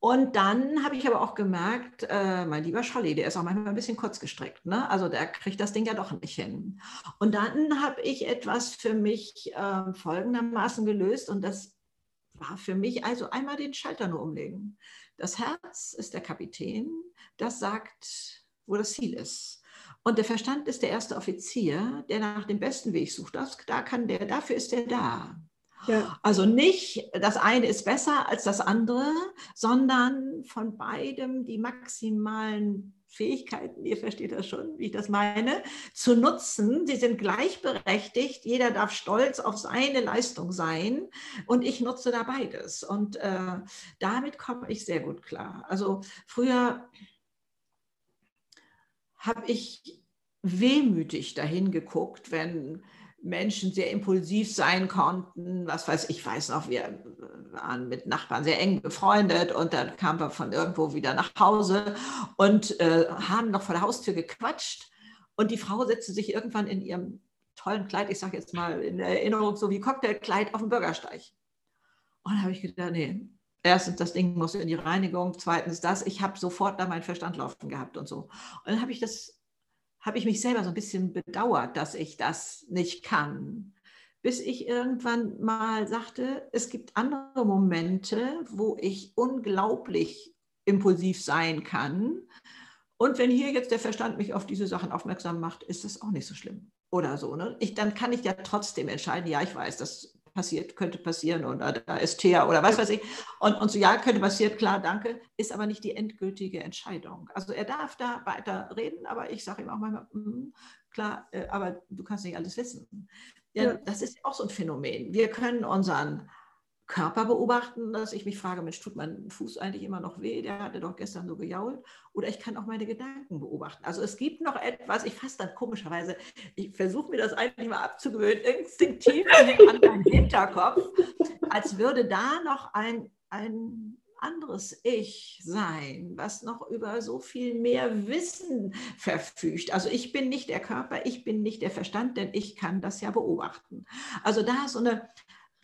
Und dann habe ich aber auch gemerkt, äh, mein lieber Scholli, der ist auch manchmal ein bisschen kurz gestreckt. Ne? Also der kriegt das Ding ja doch nicht hin. Und dann habe ich etwas für mich äh, folgendermaßen gelöst und das war für mich also einmal den Schalter nur umlegen. Das Herz ist der Kapitän, das sagt, wo das Ziel ist. Und der Verstand ist der erste Offizier, der nach dem besten Weg sucht. Das, da kann der, dafür ist er da. Ja. Also nicht, das eine ist besser als das andere, sondern von beidem die maximalen Fähigkeiten, ihr versteht das schon, wie ich das meine, zu nutzen. Sie sind gleichberechtigt, jeder darf stolz auf seine Leistung sein und ich nutze da beides. Und äh, damit komme ich sehr gut klar. Also früher habe ich wehmütig dahin geguckt, wenn Menschen sehr impulsiv sein konnten. Was weiß ich, weiß noch, wir waren mit Nachbarn sehr eng befreundet und dann kam er von irgendwo wieder nach Hause und äh, haben noch vor der Haustür gequatscht. Und die Frau setzte sich irgendwann in ihrem tollen Kleid, ich sage jetzt mal in Erinnerung, so wie Cocktailkleid auf dem Bürgersteig. Und da habe ich gedacht, nee, erstens, das Ding muss in die Reinigung, zweitens das. Ich habe sofort da meinen Verstand laufen gehabt und so. Und dann habe ich das, habe ich mich selber so ein bisschen bedauert, dass ich das nicht kann. Bis ich irgendwann mal sagte, es gibt andere Momente, wo ich unglaublich impulsiv sein kann. Und wenn hier jetzt der Verstand mich auf diese Sachen aufmerksam macht, ist das auch nicht so schlimm. Oder so. Ne? Ich, dann kann ich ja trotzdem entscheiden, ja, ich weiß, das passiert, könnte passieren oder da ist Thea oder was weiß ich. Und, und so, ja, könnte passieren, klar, danke, ist aber nicht die endgültige Entscheidung. Also er darf da weiter reden, aber ich sage ihm auch manchmal, mm, klar, äh, aber du kannst nicht alles wissen. Ja, ja. Das ist auch so ein Phänomen. Wir können unseren Körper beobachten, dass ich mich frage, Mensch, tut mein Fuß eigentlich immer noch weh? Der hatte doch gestern so gejault. Oder ich kann auch meine Gedanken beobachten. Also es gibt noch etwas, ich fasse dann komischerweise, ich versuche mir das eigentlich mal abzugewöhnen, instinktiv an meinen Hinterkopf, als würde da noch ein, ein anderes Ich sein, was noch über so viel mehr Wissen verfügt. Also ich bin nicht der Körper, ich bin nicht der Verstand, denn ich kann das ja beobachten. Also da ist so eine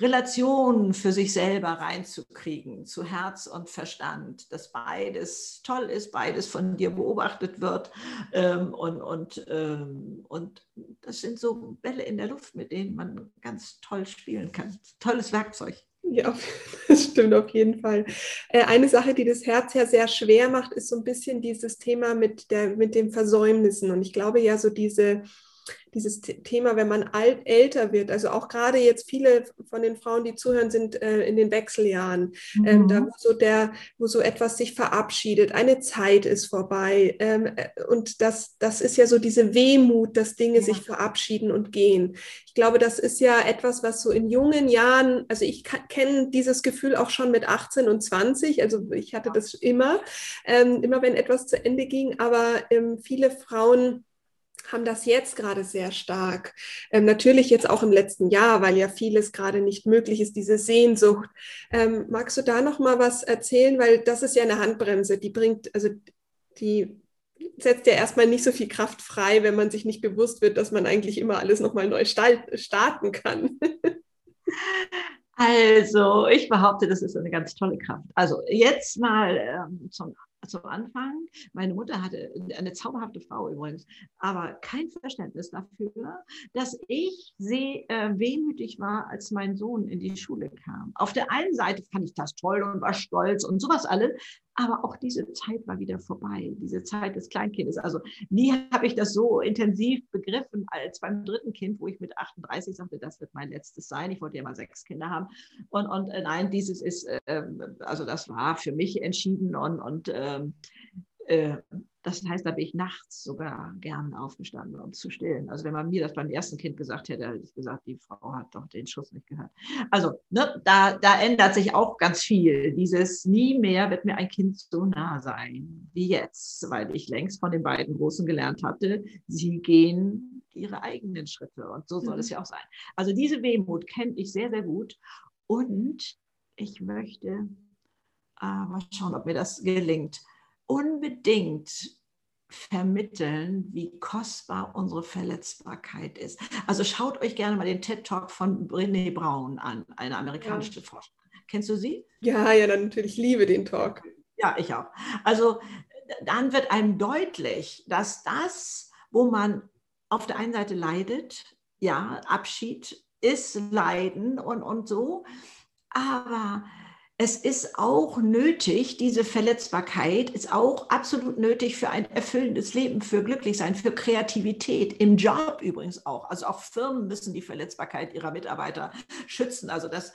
Relation für sich selber reinzukriegen, zu Herz und Verstand, dass beides toll ist, beides von dir beobachtet wird. Ähm, und, und, ähm, und das sind so Bälle in der Luft, mit denen man ganz toll spielen kann. Tolles Werkzeug. Ja, das stimmt auf jeden Fall. Äh, eine Sache, die das Herz ja sehr schwer macht, ist so ein bisschen dieses Thema mit, der, mit den Versäumnissen. Und ich glaube ja, so diese dieses Thema, wenn man alt, älter wird, also auch gerade jetzt viele von den Frauen, die zuhören, sind äh, in den Wechseljahren, mhm. ähm, da wo so der, wo so etwas sich verabschiedet, eine Zeit ist vorbei ähm, äh, und das, das ist ja so diese Wehmut, dass Dinge ja. sich verabschieden und gehen. Ich glaube, das ist ja etwas, was so in jungen Jahren, also ich kenne dieses Gefühl auch schon mit 18 und 20, also ich hatte das immer, ähm, immer wenn etwas zu Ende ging, aber ähm, viele Frauen haben das jetzt gerade sehr stark. Ähm, natürlich jetzt auch im letzten Jahr, weil ja vieles gerade nicht möglich ist, diese Sehnsucht. Ähm, magst du da noch mal was erzählen? Weil das ist ja eine Handbremse, die bringt, also die setzt ja erstmal nicht so viel Kraft frei, wenn man sich nicht bewusst wird, dass man eigentlich immer alles nochmal neu starten kann. Also, ich behaupte, das ist eine ganz tolle Kraft. Also, jetzt mal ähm, zum zum Anfang. Meine Mutter hatte eine zauberhafte Frau übrigens, aber kein Verständnis dafür, dass ich sehr äh, wehmütig war, als mein Sohn in die Schule kam. Auf der einen Seite fand ich das toll und war stolz und sowas alles, aber auch diese Zeit war wieder vorbei, diese Zeit des Kleinkindes. Also nie habe ich das so intensiv begriffen als beim dritten Kind, wo ich mit 38 sagte, das wird mein letztes sein. Ich wollte ja mal sechs Kinder haben. Und, und äh, nein, dieses ist, äh, also das war für mich entschieden und, und ähm, äh, das heißt, da bin ich nachts sogar gern aufgestanden, um zu stillen. Also wenn man mir das beim ersten Kind gesagt hätte, hätte ich gesagt, die Frau hat doch den Schuss nicht gehört. Also ne, da, da ändert sich auch ganz viel. Dieses nie mehr wird mir ein Kind so nah sein wie jetzt, weil ich längst von den beiden Großen gelernt hatte, sie gehen ihre eigenen Schritte und so soll mhm. es ja auch sein. Also diese Wehmut kenne ich sehr, sehr gut und ich möchte äh, mal schauen, ob mir das gelingt unbedingt vermitteln, wie kostbar unsere Verletzbarkeit ist. Also schaut euch gerne mal den TED Talk von Brené Brown an, eine amerikanische ja. Forscherin. Kennst du sie? Ja, ja, dann natürlich liebe den Talk. Ja, ich auch. Also dann wird einem deutlich, dass das, wo man auf der einen Seite leidet, ja, Abschied ist Leiden und, und so, aber es ist auch nötig, diese Verletzbarkeit ist auch absolut nötig für ein erfüllendes Leben, für Glücklichsein, für Kreativität, im Job übrigens auch. Also auch Firmen müssen die Verletzbarkeit ihrer Mitarbeiter schützen. Also das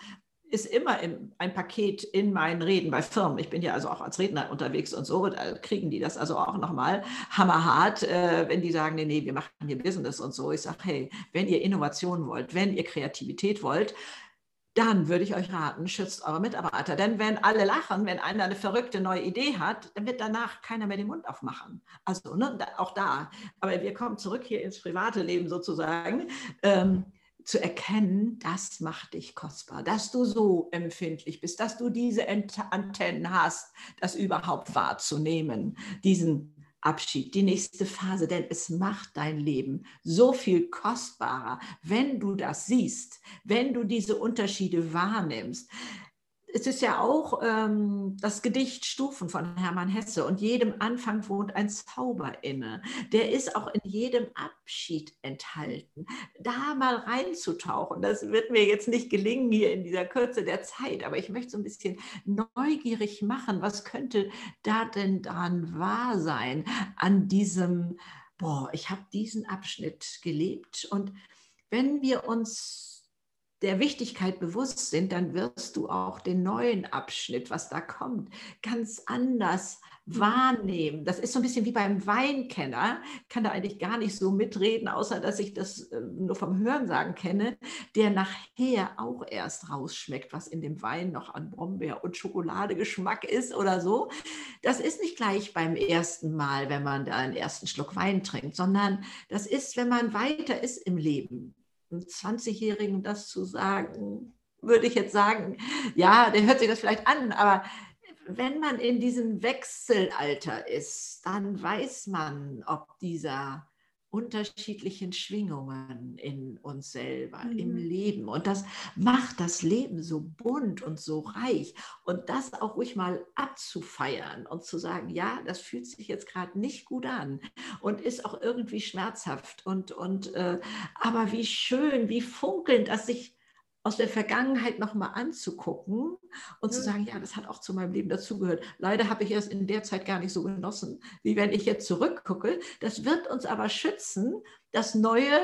ist immer in, ein Paket in meinen Reden bei Firmen. Ich bin ja also auch als Redner unterwegs und so, da kriegen die das also auch nochmal hammerhart, äh, wenn die sagen, nee, nee, wir machen hier Business und so. Ich sage, hey, wenn ihr Innovation wollt, wenn ihr Kreativität wollt, dann würde ich euch raten, schützt eure Mitarbeiter. Denn wenn alle lachen, wenn einer eine verrückte neue Idee hat, dann wird danach keiner mehr den Mund aufmachen. Also ne, auch da. Aber wir kommen zurück hier ins private Leben sozusagen. Ähm, zu erkennen, das macht dich kostbar, dass du so empfindlich bist, dass du diese Antennen hast, das überhaupt wahrzunehmen, diesen Abschied, die nächste Phase, denn es macht dein Leben so viel kostbarer, wenn du das siehst, wenn du diese Unterschiede wahrnimmst es ist ja auch ähm, das Gedicht Stufen von Hermann Hesse und jedem Anfang wohnt ein Zauber inne. Der ist auch in jedem Abschied enthalten. Da mal reinzutauchen, das wird mir jetzt nicht gelingen hier in dieser Kürze der Zeit, aber ich möchte so ein bisschen neugierig machen, was könnte da denn dran wahr sein an diesem, boah, ich habe diesen Abschnitt gelebt und wenn wir uns der Wichtigkeit bewusst sind, dann wirst du auch den neuen Abschnitt, was da kommt, ganz anders mhm. wahrnehmen. Das ist so ein bisschen wie beim Weinkenner, kann da eigentlich gar nicht so mitreden, außer dass ich das ähm, nur vom Hörensagen kenne, der nachher auch erst rausschmeckt, was in dem Wein noch an Brombeer- und Schokoladegeschmack ist oder so. Das ist nicht gleich beim ersten Mal, wenn man da einen ersten Schluck Wein trinkt, sondern das ist, wenn man weiter ist im Leben einem 20-Jährigen das zu sagen, würde ich jetzt sagen, ja, der hört sich das vielleicht an, aber wenn man in diesem Wechselalter ist, dann weiß man, ob dieser unterschiedlichen Schwingungen in uns selber, mhm. im Leben. Und das macht das Leben so bunt und so reich. Und das auch ruhig mal abzufeiern und zu sagen, ja, das fühlt sich jetzt gerade nicht gut an und ist auch irgendwie schmerzhaft. Und, und äh, aber wie schön, wie funkelnd, dass sich aus der Vergangenheit nochmal anzugucken und mhm. zu sagen, ja, das hat auch zu meinem Leben dazugehört. Leider habe ich es in der Zeit gar nicht so genossen, wie wenn ich jetzt zurückgucke. Das wird uns aber schützen, das Neue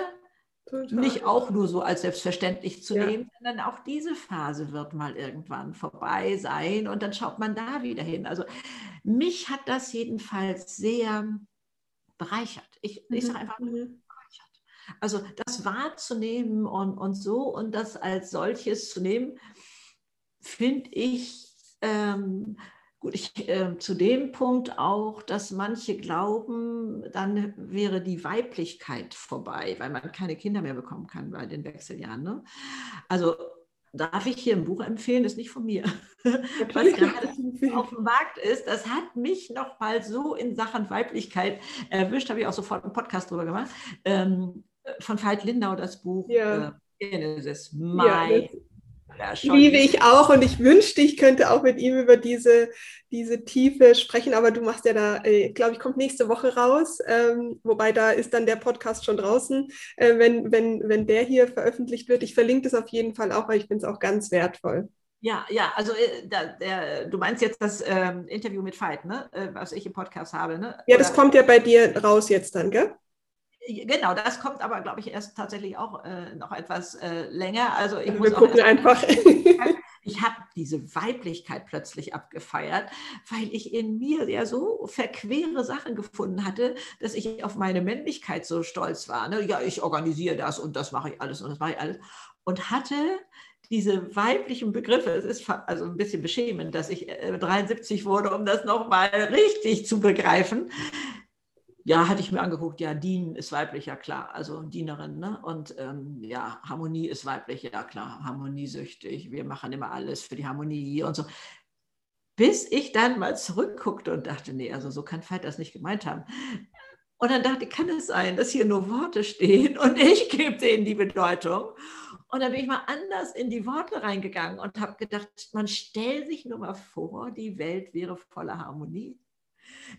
Total. nicht auch nur so als selbstverständlich zu ja. nehmen, sondern auch diese Phase wird mal irgendwann vorbei sein und dann schaut man da wieder hin. Also mich hat das jedenfalls sehr bereichert. Ich, ich sage mhm. einfach, mhm. Also das wahrzunehmen und, und so und das als solches zu nehmen, finde ich, ähm, Gut, ich, äh, zu dem Punkt auch, dass manche glauben, dann wäre die Weiblichkeit vorbei, weil man keine Kinder mehr bekommen kann bei den Wechseljahren. Ne? Also darf ich hier ein Buch empfehlen, das ist nicht von mir. Was gerade auf dem Markt ist, das hat mich noch mal so in Sachen Weiblichkeit erwischt, habe ich auch sofort einen Podcast drüber gemacht. Ähm, von Veit Lindau das Buch ja. äh, Genesis. Mein ja, Liebe ich auch und ich wünschte, ich könnte auch mit ihm über diese, diese Tiefe sprechen, aber du machst ja da, äh, glaube ich, kommt nächste Woche raus, ähm, wobei da ist dann der Podcast schon draußen, äh, wenn, wenn, wenn der hier veröffentlicht wird. Ich verlinke das auf jeden Fall auch, weil ich finde es auch ganz wertvoll. Ja, ja, also äh, da, der, du meinst jetzt das ähm, Interview mit Veit, ne? Äh, was ich im Podcast habe, ne? Ja, das kommt ja bei dir raus jetzt dann, gell? Genau, das kommt aber, glaube ich, erst tatsächlich auch äh, noch etwas äh, länger. Also ich muss wir gucken einfach. ich habe diese Weiblichkeit plötzlich abgefeiert, weil ich in mir ja so verquere Sachen gefunden hatte, dass ich auf meine Männlichkeit so stolz war. Ne? Ja, ich organisiere das und das mache ich alles und das mache ich alles. Und hatte diese weiblichen Begriffe, es ist also ein bisschen beschämend, dass ich 73 äh, wurde, um das nochmal richtig zu begreifen ja, hatte ich mir angeguckt, ja, Dien ist weiblich, ja klar, also Dienerin, ne? Und ähm, ja, Harmonie ist weiblich, ja klar, harmoniesüchtig, wir machen immer alles für die Harmonie und so. Bis ich dann mal zurückguckte und dachte, nee, also so kann Veit das nicht gemeint haben. Und dann dachte ich, kann es sein, dass hier nur Worte stehen und ich gebe denen die Bedeutung. Und dann bin ich mal anders in die Worte reingegangen und habe gedacht, man stellt sich nur mal vor, die Welt wäre voller Harmonie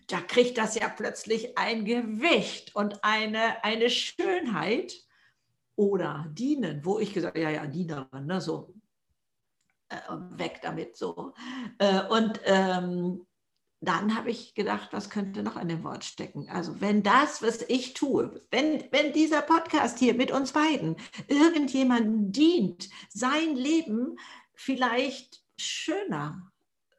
da kriegt das ja plötzlich ein Gewicht und eine, eine Schönheit oder dienen, wo ich gesagt habe, ja, ja, Dienerin, ne, so äh, weg damit so. Äh, und ähm, dann habe ich gedacht, was könnte noch an dem Wort stecken? Also wenn das, was ich tue, wenn, wenn dieser Podcast hier mit uns beiden irgendjemandem dient, sein Leben vielleicht schöner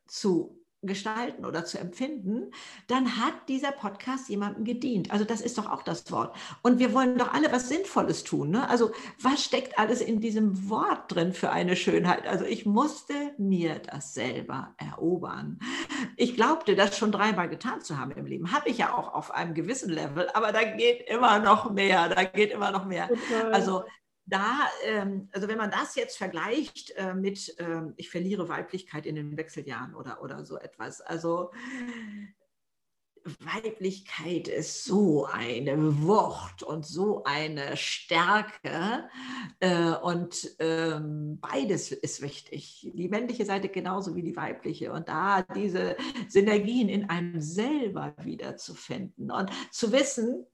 zu gestalten oder zu empfinden, dann hat dieser Podcast jemandem gedient. Also das ist doch auch das Wort. Und wir wollen doch alle was Sinnvolles tun. Ne? Also was steckt alles in diesem Wort drin für eine Schönheit? Also ich musste mir das selber erobern. Ich glaubte, das schon dreimal getan zu haben im Leben. Habe ich ja auch auf einem gewissen Level, aber da geht immer noch mehr. Da geht immer noch mehr. Total. Also da, ähm, also wenn man das jetzt vergleicht äh, mit, ähm, ich verliere Weiblichkeit in den Wechseljahren oder, oder so etwas, also Weiblichkeit ist so eine Wucht und so eine Stärke äh, und ähm, beides ist wichtig. Die männliche Seite genauso wie die weibliche und da diese Synergien in einem selber wiederzufinden und zu wissen,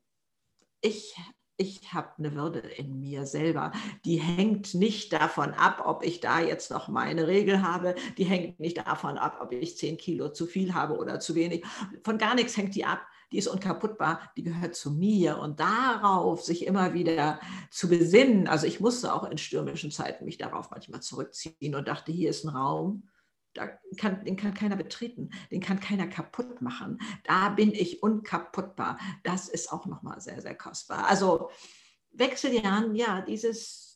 ich ich habe eine Würde in mir selber. Die hängt nicht davon ab, ob ich da jetzt noch meine Regel habe. Die hängt nicht davon ab, ob ich 10 Kilo zu viel habe oder zu wenig. Von gar nichts hängt die ab. Die ist unkaputtbar, die gehört zu mir. Und darauf sich immer wieder zu besinnen. Also ich musste auch in stürmischen Zeiten mich darauf manchmal zurückziehen und dachte, hier ist ein Raum, kann, den kann keiner betreten, den kann keiner kaputt machen. Da bin ich unkaputtbar. Das ist auch nochmal sehr, sehr kostbar. Also Wechseljahren, ja, dieses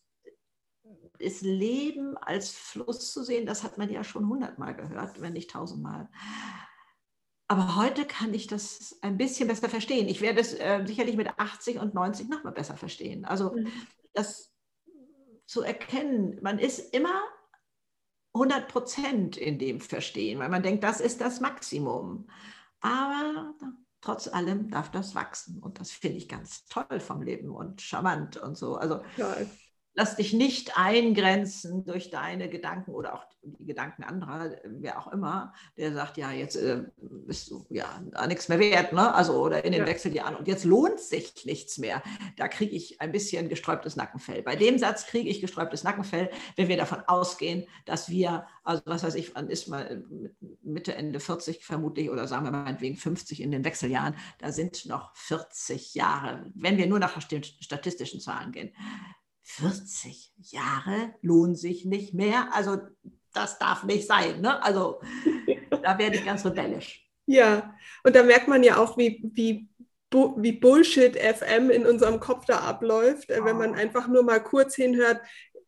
das Leben als Fluss zu sehen, das hat man ja schon hundertmal gehört, wenn nicht tausendmal. Aber heute kann ich das ein bisschen besser verstehen. Ich werde es äh, sicherlich mit 80 und 90 nochmal besser verstehen. Also mhm. das zu erkennen, man ist immer 100 Prozent in dem verstehen, weil man denkt, das ist das Maximum. Aber trotz allem darf das wachsen und das finde ich ganz toll vom Leben und charmant und so. Also ja, lass dich nicht eingrenzen durch deine Gedanken oder auch die Gedanken anderer, wer auch immer, der sagt, ja, jetzt äh, bist du ja nichts mehr wert, ne? Also oder in den ja. Wechseljahren und jetzt lohnt sich nichts mehr. Da kriege ich ein bisschen gesträubtes Nackenfell. Bei dem Satz kriege ich gesträubtes Nackenfell, wenn wir davon ausgehen, dass wir, also was weiß ich, wann ist mal Mitte, Ende 40 vermutlich oder sagen wir meinetwegen 50 in den Wechseljahren, da sind noch 40 Jahre, wenn wir nur nach statistischen Zahlen gehen 40 Jahre lohnen sich nicht mehr. Also das darf nicht sein. Ne? Also da werde ich ganz rebellisch. Ja, und da merkt man ja auch, wie, wie, wie Bullshit FM in unserem Kopf da abläuft, oh. wenn man einfach nur mal kurz hinhört,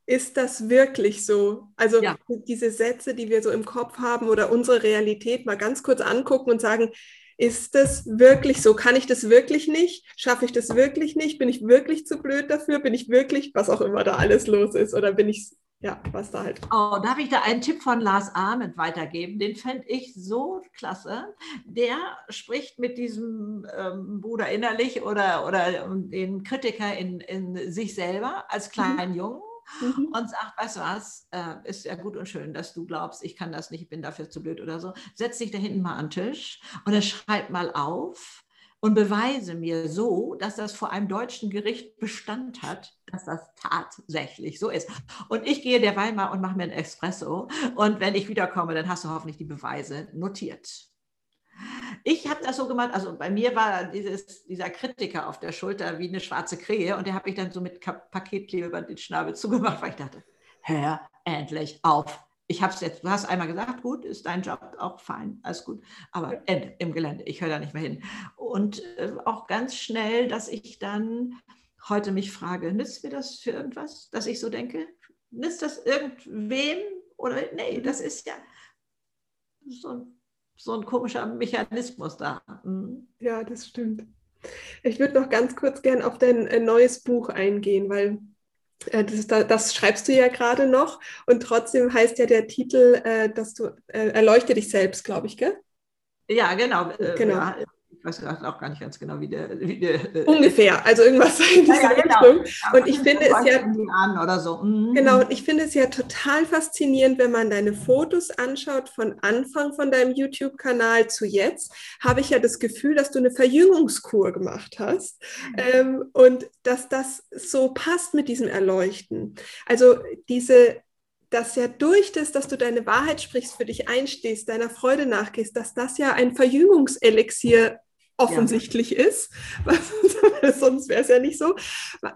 ist das wirklich so? Also ja. diese Sätze, die wir so im Kopf haben oder unsere Realität mal ganz kurz angucken und sagen, ist das wirklich so? Kann ich das wirklich nicht? Schaffe ich das wirklich nicht? Bin ich wirklich zu blöd dafür? Bin ich wirklich, was auch immer da alles los ist? Oder bin ich, ja, was da halt. Oh, darf ich da einen Tipp von Lars Ahmed weitergeben? Den fände ich so klasse. Der spricht mit diesem ähm, Bruder innerlich oder, oder den Kritiker in, in sich selber als kleinen mhm. Jungen mhm. und sagt, weißt du was, äh, ist ja gut und schön, dass du glaubst, ich kann das nicht, ich bin dafür zu blöd oder so. Setz dich da hinten mal an den Tisch und dann schreib mal auf und beweise mir so, dass das vor einem deutschen Gericht Bestand hat, dass das tatsächlich so ist. Und ich gehe derweil mal und mache mir einen Espresso. Und wenn ich wiederkomme, dann hast du hoffentlich die Beweise notiert. Ich habe das so gemacht, also bei mir war dieses, dieser Kritiker auf der Schulter wie eine schwarze Krähe und der habe ich dann so mit Paketkleber den Schnabel zugemacht, weil ich dachte, hör endlich auf. Ich habe es jetzt, du hast einmal gesagt, gut, ist dein Job auch fein, alles gut, aber Ende im Gelände, ich höre da nicht mehr hin. Und äh, auch ganz schnell, dass ich dann heute mich frage, nützt mir das für irgendwas, dass ich so denke? Nützt das irgendwem? Oder nee, das ist ja so ein so ein komischer Mechanismus da. Mhm. Ja, das stimmt. Ich würde noch ganz kurz gern auf dein äh, neues Buch eingehen, weil äh, das, das, schreibst du ja gerade noch und trotzdem heißt ja der Titel, äh, dass du erleuchte dich selbst, glaube ich, gell? Ja, genau. genau. Ja, weiß auch gar nicht ganz genau, wie der. Wie der äh, Ungefähr, also irgendwas in dieser ja, genau. Richtung. Und ich finde es ja. Oder so. Mhm. Genau, und ich finde es ja total faszinierend, wenn man deine Fotos anschaut von Anfang von deinem YouTube-Kanal zu jetzt, habe ich ja das Gefühl, dass du eine Verjüngungskur gemacht hast mhm. ähm, und dass das so passt mit diesem Erleuchten. Also diese dass ja durch das, dass du deine Wahrheit sprichst, für dich einstehst, deiner Freude nachgehst, dass das ja ein Verjüngungselixier offensichtlich ja. ist, sonst wäre es ja nicht so.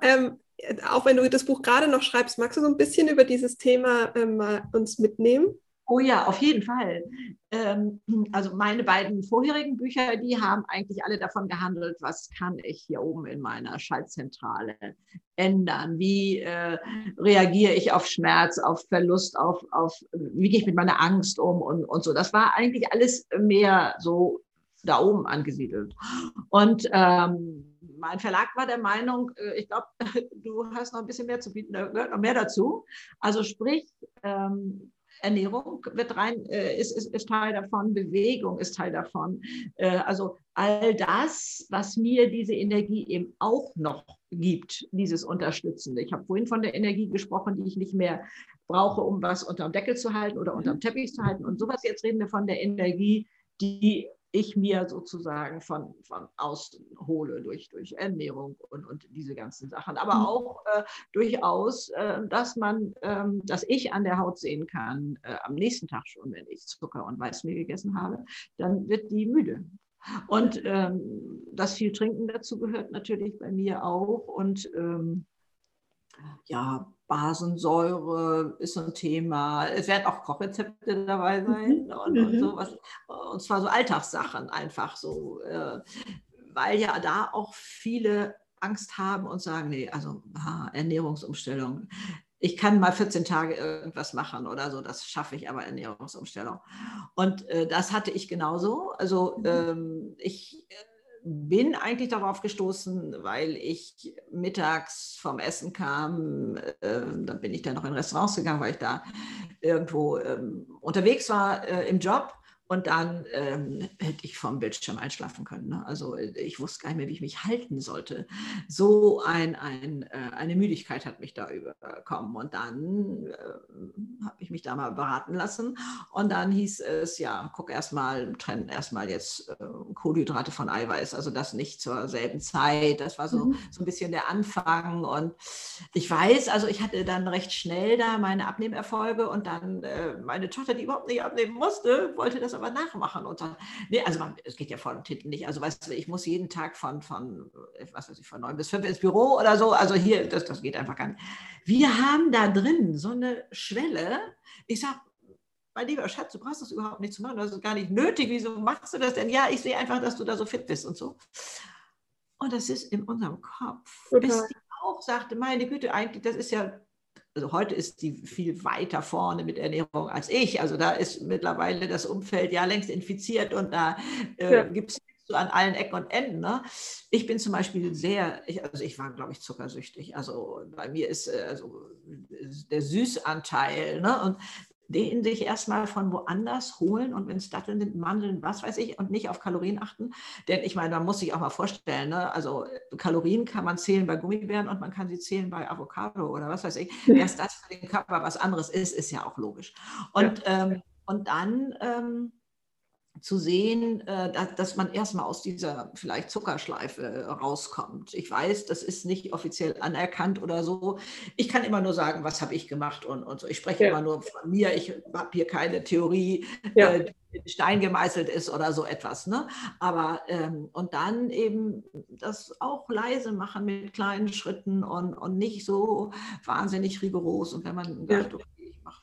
Ähm, auch wenn du das Buch gerade noch schreibst, magst du so ein bisschen über dieses Thema ähm, uns mitnehmen? Oh ja, auf jeden Fall. Ähm, also meine beiden vorherigen Bücher, die haben eigentlich alle davon gehandelt, was kann ich hier oben in meiner Schaltzentrale ändern? Wie äh, reagiere ich auf Schmerz, auf Verlust, auf, auf wie gehe ich mit meiner Angst um und, und so. Das war eigentlich alles mehr so da oben angesiedelt. Und ähm, mein Verlag war der Meinung, äh, ich glaube, du hast noch ein bisschen mehr zu bieten, da gehört noch mehr dazu. Also sprich, ähm, Ernährung wird rein, äh, ist, ist, ist Teil davon, Bewegung ist Teil davon. Äh, also all das, was mir diese Energie eben auch noch gibt, dieses Unterstützende. Ich habe vorhin von der Energie gesprochen, die ich nicht mehr brauche, um was unterm Deckel zu halten oder unterm Teppich zu halten und sowas. Jetzt reden wir von der Energie, die ich mir sozusagen von, von außen hole durch, durch Ernährung und, und diese ganzen Sachen. Aber mhm. auch äh, durchaus, äh, dass man, ähm, dass ich an der Haut sehen kann, äh, am nächsten Tag schon, wenn ich Zucker und Weißmehl gegessen habe, dann wird die müde. Und ähm, das viel Trinken dazu gehört natürlich bei mir auch. Und ähm, ja, Basensäure ist so ein Thema. Es werden auch Kochrezepte dabei sein mhm. und, und mhm. sowas. Und zwar so Alltagssachen einfach so, äh, weil ja da auch viele Angst haben und sagen, nee, also ah, Ernährungsumstellung. Ich kann mal 14 Tage irgendwas machen oder so, das schaffe ich aber Ernährungsumstellung. Und äh, das hatte ich genauso. Also mhm. ähm, ich bin eigentlich darauf gestoßen, weil ich mittags vom Essen kam. Äh, dann bin ich dann noch in Restaurants gegangen, weil ich da irgendwo ähm, unterwegs war äh, im Job. Und dann ähm, hätte ich vom Bildschirm einschlafen können. Ne? Also äh, ich wusste gar nicht mehr, wie ich mich halten sollte. So ein, ein, äh, eine Müdigkeit hat mich da überkommen. Und dann äh, habe ich mich da mal beraten lassen. Und dann hieß es, ja, guck erstmal, trennen erstmal jetzt äh, Kohlenhydrate von Eiweiß. Also das nicht zur selben Zeit. Das war so, mhm. so ein bisschen der Anfang. Und ich weiß, also ich hatte dann recht schnell da meine Abnehmerfolge. Und dann äh, meine Tochter, die überhaupt nicht abnehmen musste, wollte das aber nachmachen. Und dann, nee, also man, es geht ja vor und hinten nicht. Also weißt du, ich muss jeden Tag von, von, was weiß ich, von neun bis fünf ins Büro oder so. Also hier, das, das geht einfach gar nicht. Wir haben da drin so eine Schwelle. Ich sage, mein lieber Schatz, du brauchst das überhaupt nicht zu machen, das ist gar nicht nötig. Wieso machst du das denn? Ja, ich sehe einfach, dass du da so fit bist und so. Und das ist in unserem Kopf. Bis die auch sagte, meine Güte, eigentlich, das ist ja also heute ist die viel weiter vorne mit Ernährung als ich. Also da ist mittlerweile das Umfeld ja längst infiziert und da äh, ja. gibt es so an allen Ecken und Enden. Ne? Ich bin zum Beispiel sehr, ich, also ich war, glaube ich, zuckersüchtig. Also bei mir ist äh, also der Süßanteil. Ne? Und den sich erstmal von woanders holen und wenn es Datteln sind, Mandeln, was weiß ich, und nicht auf Kalorien achten. Denn ich meine, man muss sich auch mal vorstellen, ne? also Kalorien kann man zählen bei Gummibären und man kann sie zählen bei Avocado oder was weiß ich. Dass das für den Körper was anderes ist, ist ja auch logisch. Und, ja. ähm, und dann ähm, zu sehen, äh, dass man erstmal aus dieser vielleicht Zuckerschleife rauskommt. Ich weiß, das ist nicht offiziell anerkannt oder so. Ich kann immer nur sagen, was habe ich gemacht und, und so. Ich spreche ja. immer nur von mir. Ich habe hier keine Theorie, ja. äh, die in Stein gemeißelt ist oder so etwas. Ne? Aber ähm, und dann eben das auch leise machen mit kleinen Schritten und, und nicht so wahnsinnig rigoros. Und wenn man sagt, okay,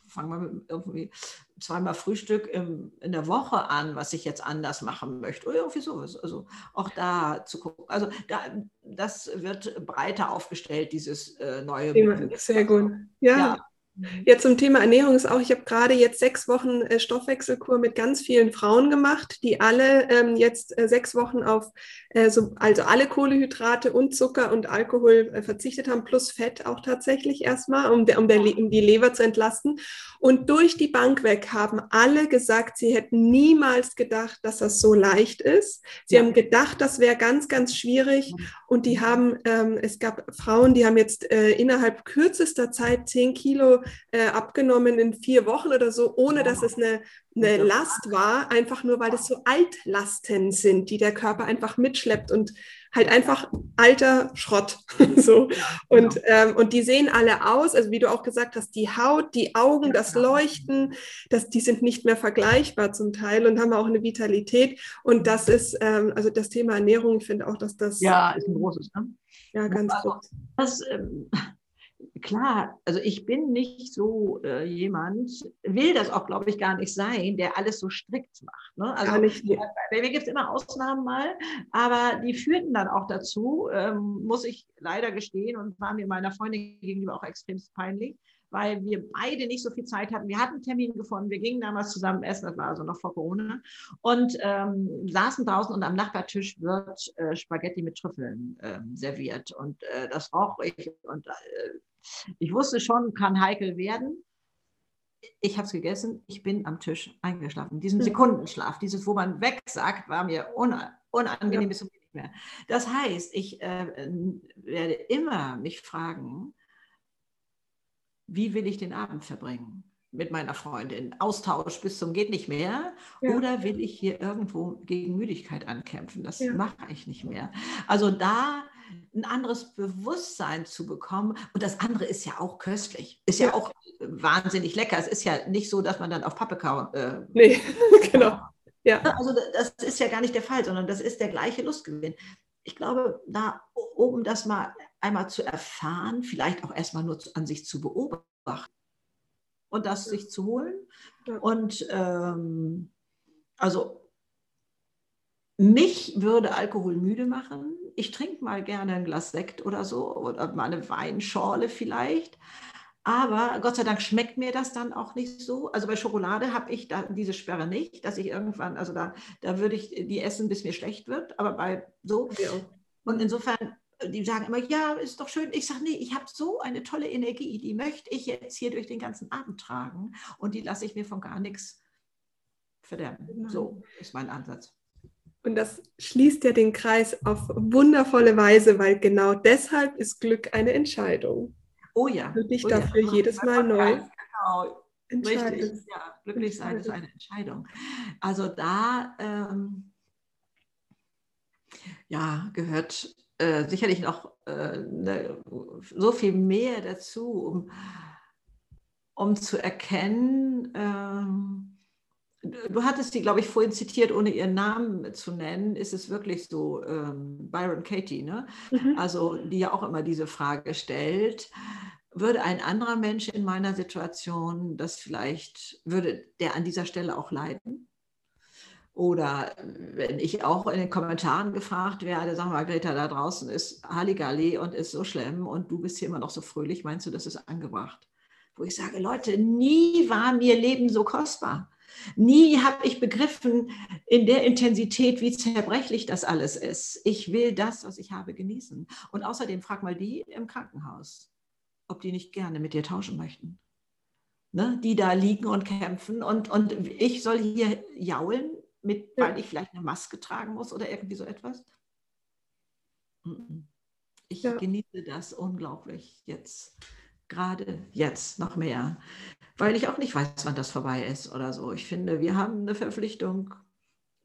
ich fange mal mit irgendwie zweimal Frühstück im, in der Woche an, was ich jetzt anders machen möchte oder irgendwie sowas. Also auch da zu gucken. Also da, das wird breiter aufgestellt, dieses äh, neue. Sehr gut. ja. ja. Mhm. Ja, zum Thema Ernährung ist auch, ich habe gerade jetzt sechs Wochen äh, Stoffwechselkur mit ganz vielen Frauen gemacht, die alle ähm, jetzt äh, sechs Wochen auf, äh, so, also alle Kohlehydrate und Zucker und Alkohol äh, verzichtet haben, plus Fett auch tatsächlich erstmal, um, um, der, um die Leber zu entlasten. Und durch die Bank weg haben alle gesagt, sie hätten niemals gedacht, dass das so leicht ist. Sie ja. haben gedacht, das wäre ganz, ganz schwierig. Und die haben, ähm, es gab Frauen, die haben jetzt äh, innerhalb kürzester Zeit zehn Kilo äh, abgenommen in vier Wochen oder so, ohne dass es eine, eine Last war, einfach nur, weil das so Altlasten sind, die der Körper einfach mitschleppt und halt einfach alter Schrott. so. Und, genau. ähm, und die sehen alle aus, also wie du auch gesagt hast, die Haut, die Augen, das. Leuchten, das, die sind nicht mehr vergleichbar zum Teil und haben auch eine Vitalität. Und das ist, ähm, also das Thema Ernährung, ich finde auch, dass das. Ja, ist ein großes, ne? Ja, ganz also, groß. Das, ähm, klar, also ich bin nicht so äh, jemand, will das auch, glaube ich, gar nicht sein, der alles so strikt macht. Ne? Also, bei mir gibt es immer Ausnahmen mal, aber die führten dann auch dazu, ähm, muss ich leider gestehen und war mir meiner Freundin gegenüber auch extrem peinlich, weil wir beide nicht so viel Zeit hatten. Wir hatten einen Termin gefunden, wir gingen damals zusammen essen, das war also noch vor Corona, und ähm, saßen draußen und am Nachbartisch wird äh, Spaghetti mit Trüffeln äh, serviert. Und äh, das roch ich und äh, ich wusste schon, kann heikel werden. Ich habe es gegessen, ich bin am Tisch eingeschlafen. Diesen hm. Sekundenschlaf, dieses, wo man wegsagt, war mir unangenehm ja. bis zum nicht mehr. Das heißt, ich äh, werde immer mich fragen, wie will ich den Abend verbringen? mit meiner Freundin, Austausch bis zum geht nicht mehr, ja. oder will ich hier irgendwo gegen Müdigkeit ankämpfen? Das ja. mache ich nicht mehr. Also da ein anderes Bewusstsein zu bekommen. Und das andere ist ja auch köstlich, ist ja, ja auch wahnsinnig lecker. Es ist ja nicht so, dass man dann auf Pappe kaut. Äh, nee, genau. Ja. Also das ist ja gar nicht der Fall, sondern das ist der gleiche Lustgewinn. Ich glaube, da, um das mal einmal zu erfahren, vielleicht auch erstmal nur an sich zu beobachten und das sich zu holen. Und ähm, also mich würde Alkohol müde machen. Ich trinke mal gerne ein Glas Sekt oder so oder mal eine Weinschorle vielleicht. Aber Gott sei Dank schmeckt mir das dann auch nicht so. Also bei Schokolade habe ich da diese Sperre nicht, dass ich irgendwann, also da, da würde ich die essen, bis mir schlecht wird. Aber bei so. Ja. Und insofern, die sagen immer, ja, ist doch schön. Ich sage, nee, ich habe so eine tolle Energie, die möchte ich jetzt hier durch den ganzen Abend tragen und die lasse ich mir von gar nichts verderben. So ist mein Ansatz. Und das schließt ja den Kreis auf wundervolle Weise, weil genau deshalb ist Glück eine Entscheidung. Oh ja. Und dich oh dafür ja. jedes Mal neu. Genau. Richtig, ja, glücklich sein ist eine Entscheidung. Also da ähm, ja, gehört äh, sicherlich noch äh, ne, so viel mehr dazu, um, um zu erkennen, ähm, du hattest sie, glaube ich, vorhin zitiert, ohne ihren Namen zu nennen, ist es wirklich so, ähm, Byron Katie, ne? Mhm. also die ja auch immer diese Frage stellt, würde ein anderer Mensch in meiner Situation das vielleicht, würde der an dieser Stelle auch leiden? Oder wenn ich auch in den Kommentaren gefragt werde, sag mal, Greta, da draußen ist Halligalli und ist so schlimm und du bist hier immer noch so fröhlich, meinst du, das ist angebracht? wo ich sage, Leute, nie war mir Leben so kostbar. Nie habe ich begriffen in der Intensität, wie zerbrechlich das alles ist. Ich will das, was ich habe, genießen. Und außerdem frag mal die im Krankenhaus, ob die nicht gerne mit dir tauschen möchten. Ne? Die da liegen und kämpfen und, und ich soll hier jaulen, mit, weil ich vielleicht eine Maske tragen muss oder irgendwie so etwas. Ich ja. genieße das unglaublich jetzt gerade jetzt noch mehr, weil ich auch nicht weiß, wann das vorbei ist oder so. Ich finde, wir haben eine Verpflichtung,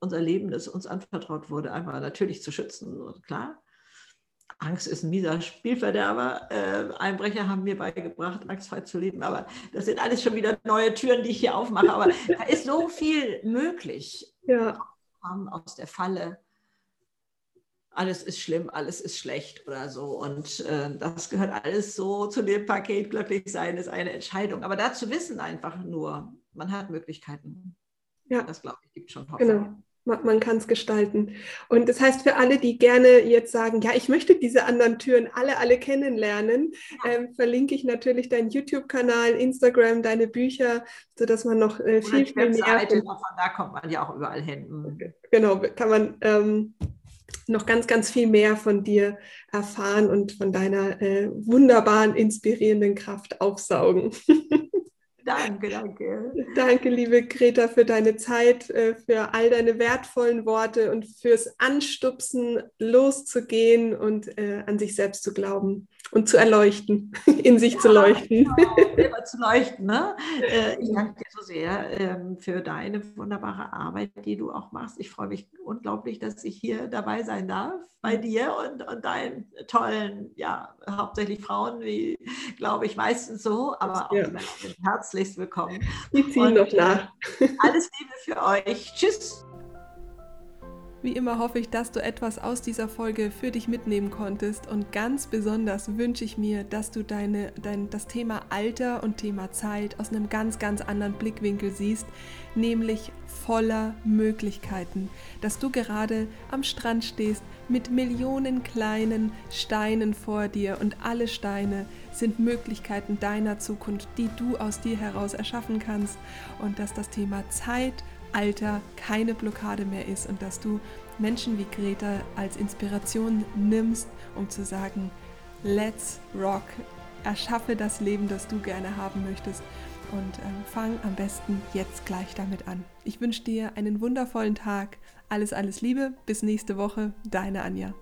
unser Leben, das uns anvertraut wurde, einmal natürlich zu schützen, klar. Angst ist ein mieser Spielverderber. Äh, Einbrecher haben mir beigebracht, angstfrei zu leben. Aber das sind alles schon wieder neue Türen, die ich hier aufmache. Aber da ist so viel möglich. Ja. Aus der Falle alles ist schlimm, alles ist schlecht oder so. Und äh, das gehört alles so zu dem Paket. Glücklich sein ist eine Entscheidung. Aber dazu wissen einfach nur, man hat Möglichkeiten. Ja. Das glaube ich, gibt schon Hoffnung. Genau. Man, man kann es gestalten. Und das heißt, für alle, die gerne jetzt sagen, ja, ich möchte diese anderen Türen alle, alle kennenlernen, ja. ähm, verlinke ich natürlich deinen YouTube-Kanal, Instagram, deine Bücher, sodass man noch äh, viel, viel mehr. Von da kommt man ja auch überall hin. Mhm. Genau, kann man. Ähm, noch ganz, ganz viel mehr von dir erfahren und von deiner äh, wunderbaren, inspirierenden Kraft aufsaugen. Danke, danke. Danke, liebe Greta, für deine Zeit, äh, für all deine wertvollen Worte und fürs Anstupsen, loszugehen und äh, an sich selbst zu glauben und zu erleuchten, in sich ja, zu leuchten. Genau, selber zu leuchten. Ne? Äh, ich danke dir so sehr ähm, für deine wunderbare Arbeit, die du auch machst. Ich freue mich unglaublich, dass ich hier dabei sein darf bei dir und, und deinen tollen, ja, hauptsächlich Frauen, wie glaube ich meistens so, aber auch ja. herzlichst willkommen. Die ziehen noch nach. Alles Liebe für euch. Tschüss. Wie immer hoffe ich, dass du etwas aus dieser Folge für dich mitnehmen konntest. Und ganz besonders wünsche ich mir, dass du deine, dein, das Thema Alter und Thema Zeit aus einem ganz, ganz anderen Blickwinkel siehst, nämlich voller Möglichkeiten, dass du gerade am Strand stehst mit Millionen kleinen Steinen vor dir und alle Steine sind Möglichkeiten deiner Zukunft, die du aus dir heraus erschaffen kannst. Und dass das Thema Zeit Alter keine Blockade mehr ist und dass du Menschen wie Greta als Inspiration nimmst, um zu sagen, let's rock, erschaffe das Leben, das du gerne haben möchtest und äh, fang am besten jetzt gleich damit an. Ich wünsche dir einen wundervollen Tag, alles, alles Liebe, bis nächste Woche, deine Anja.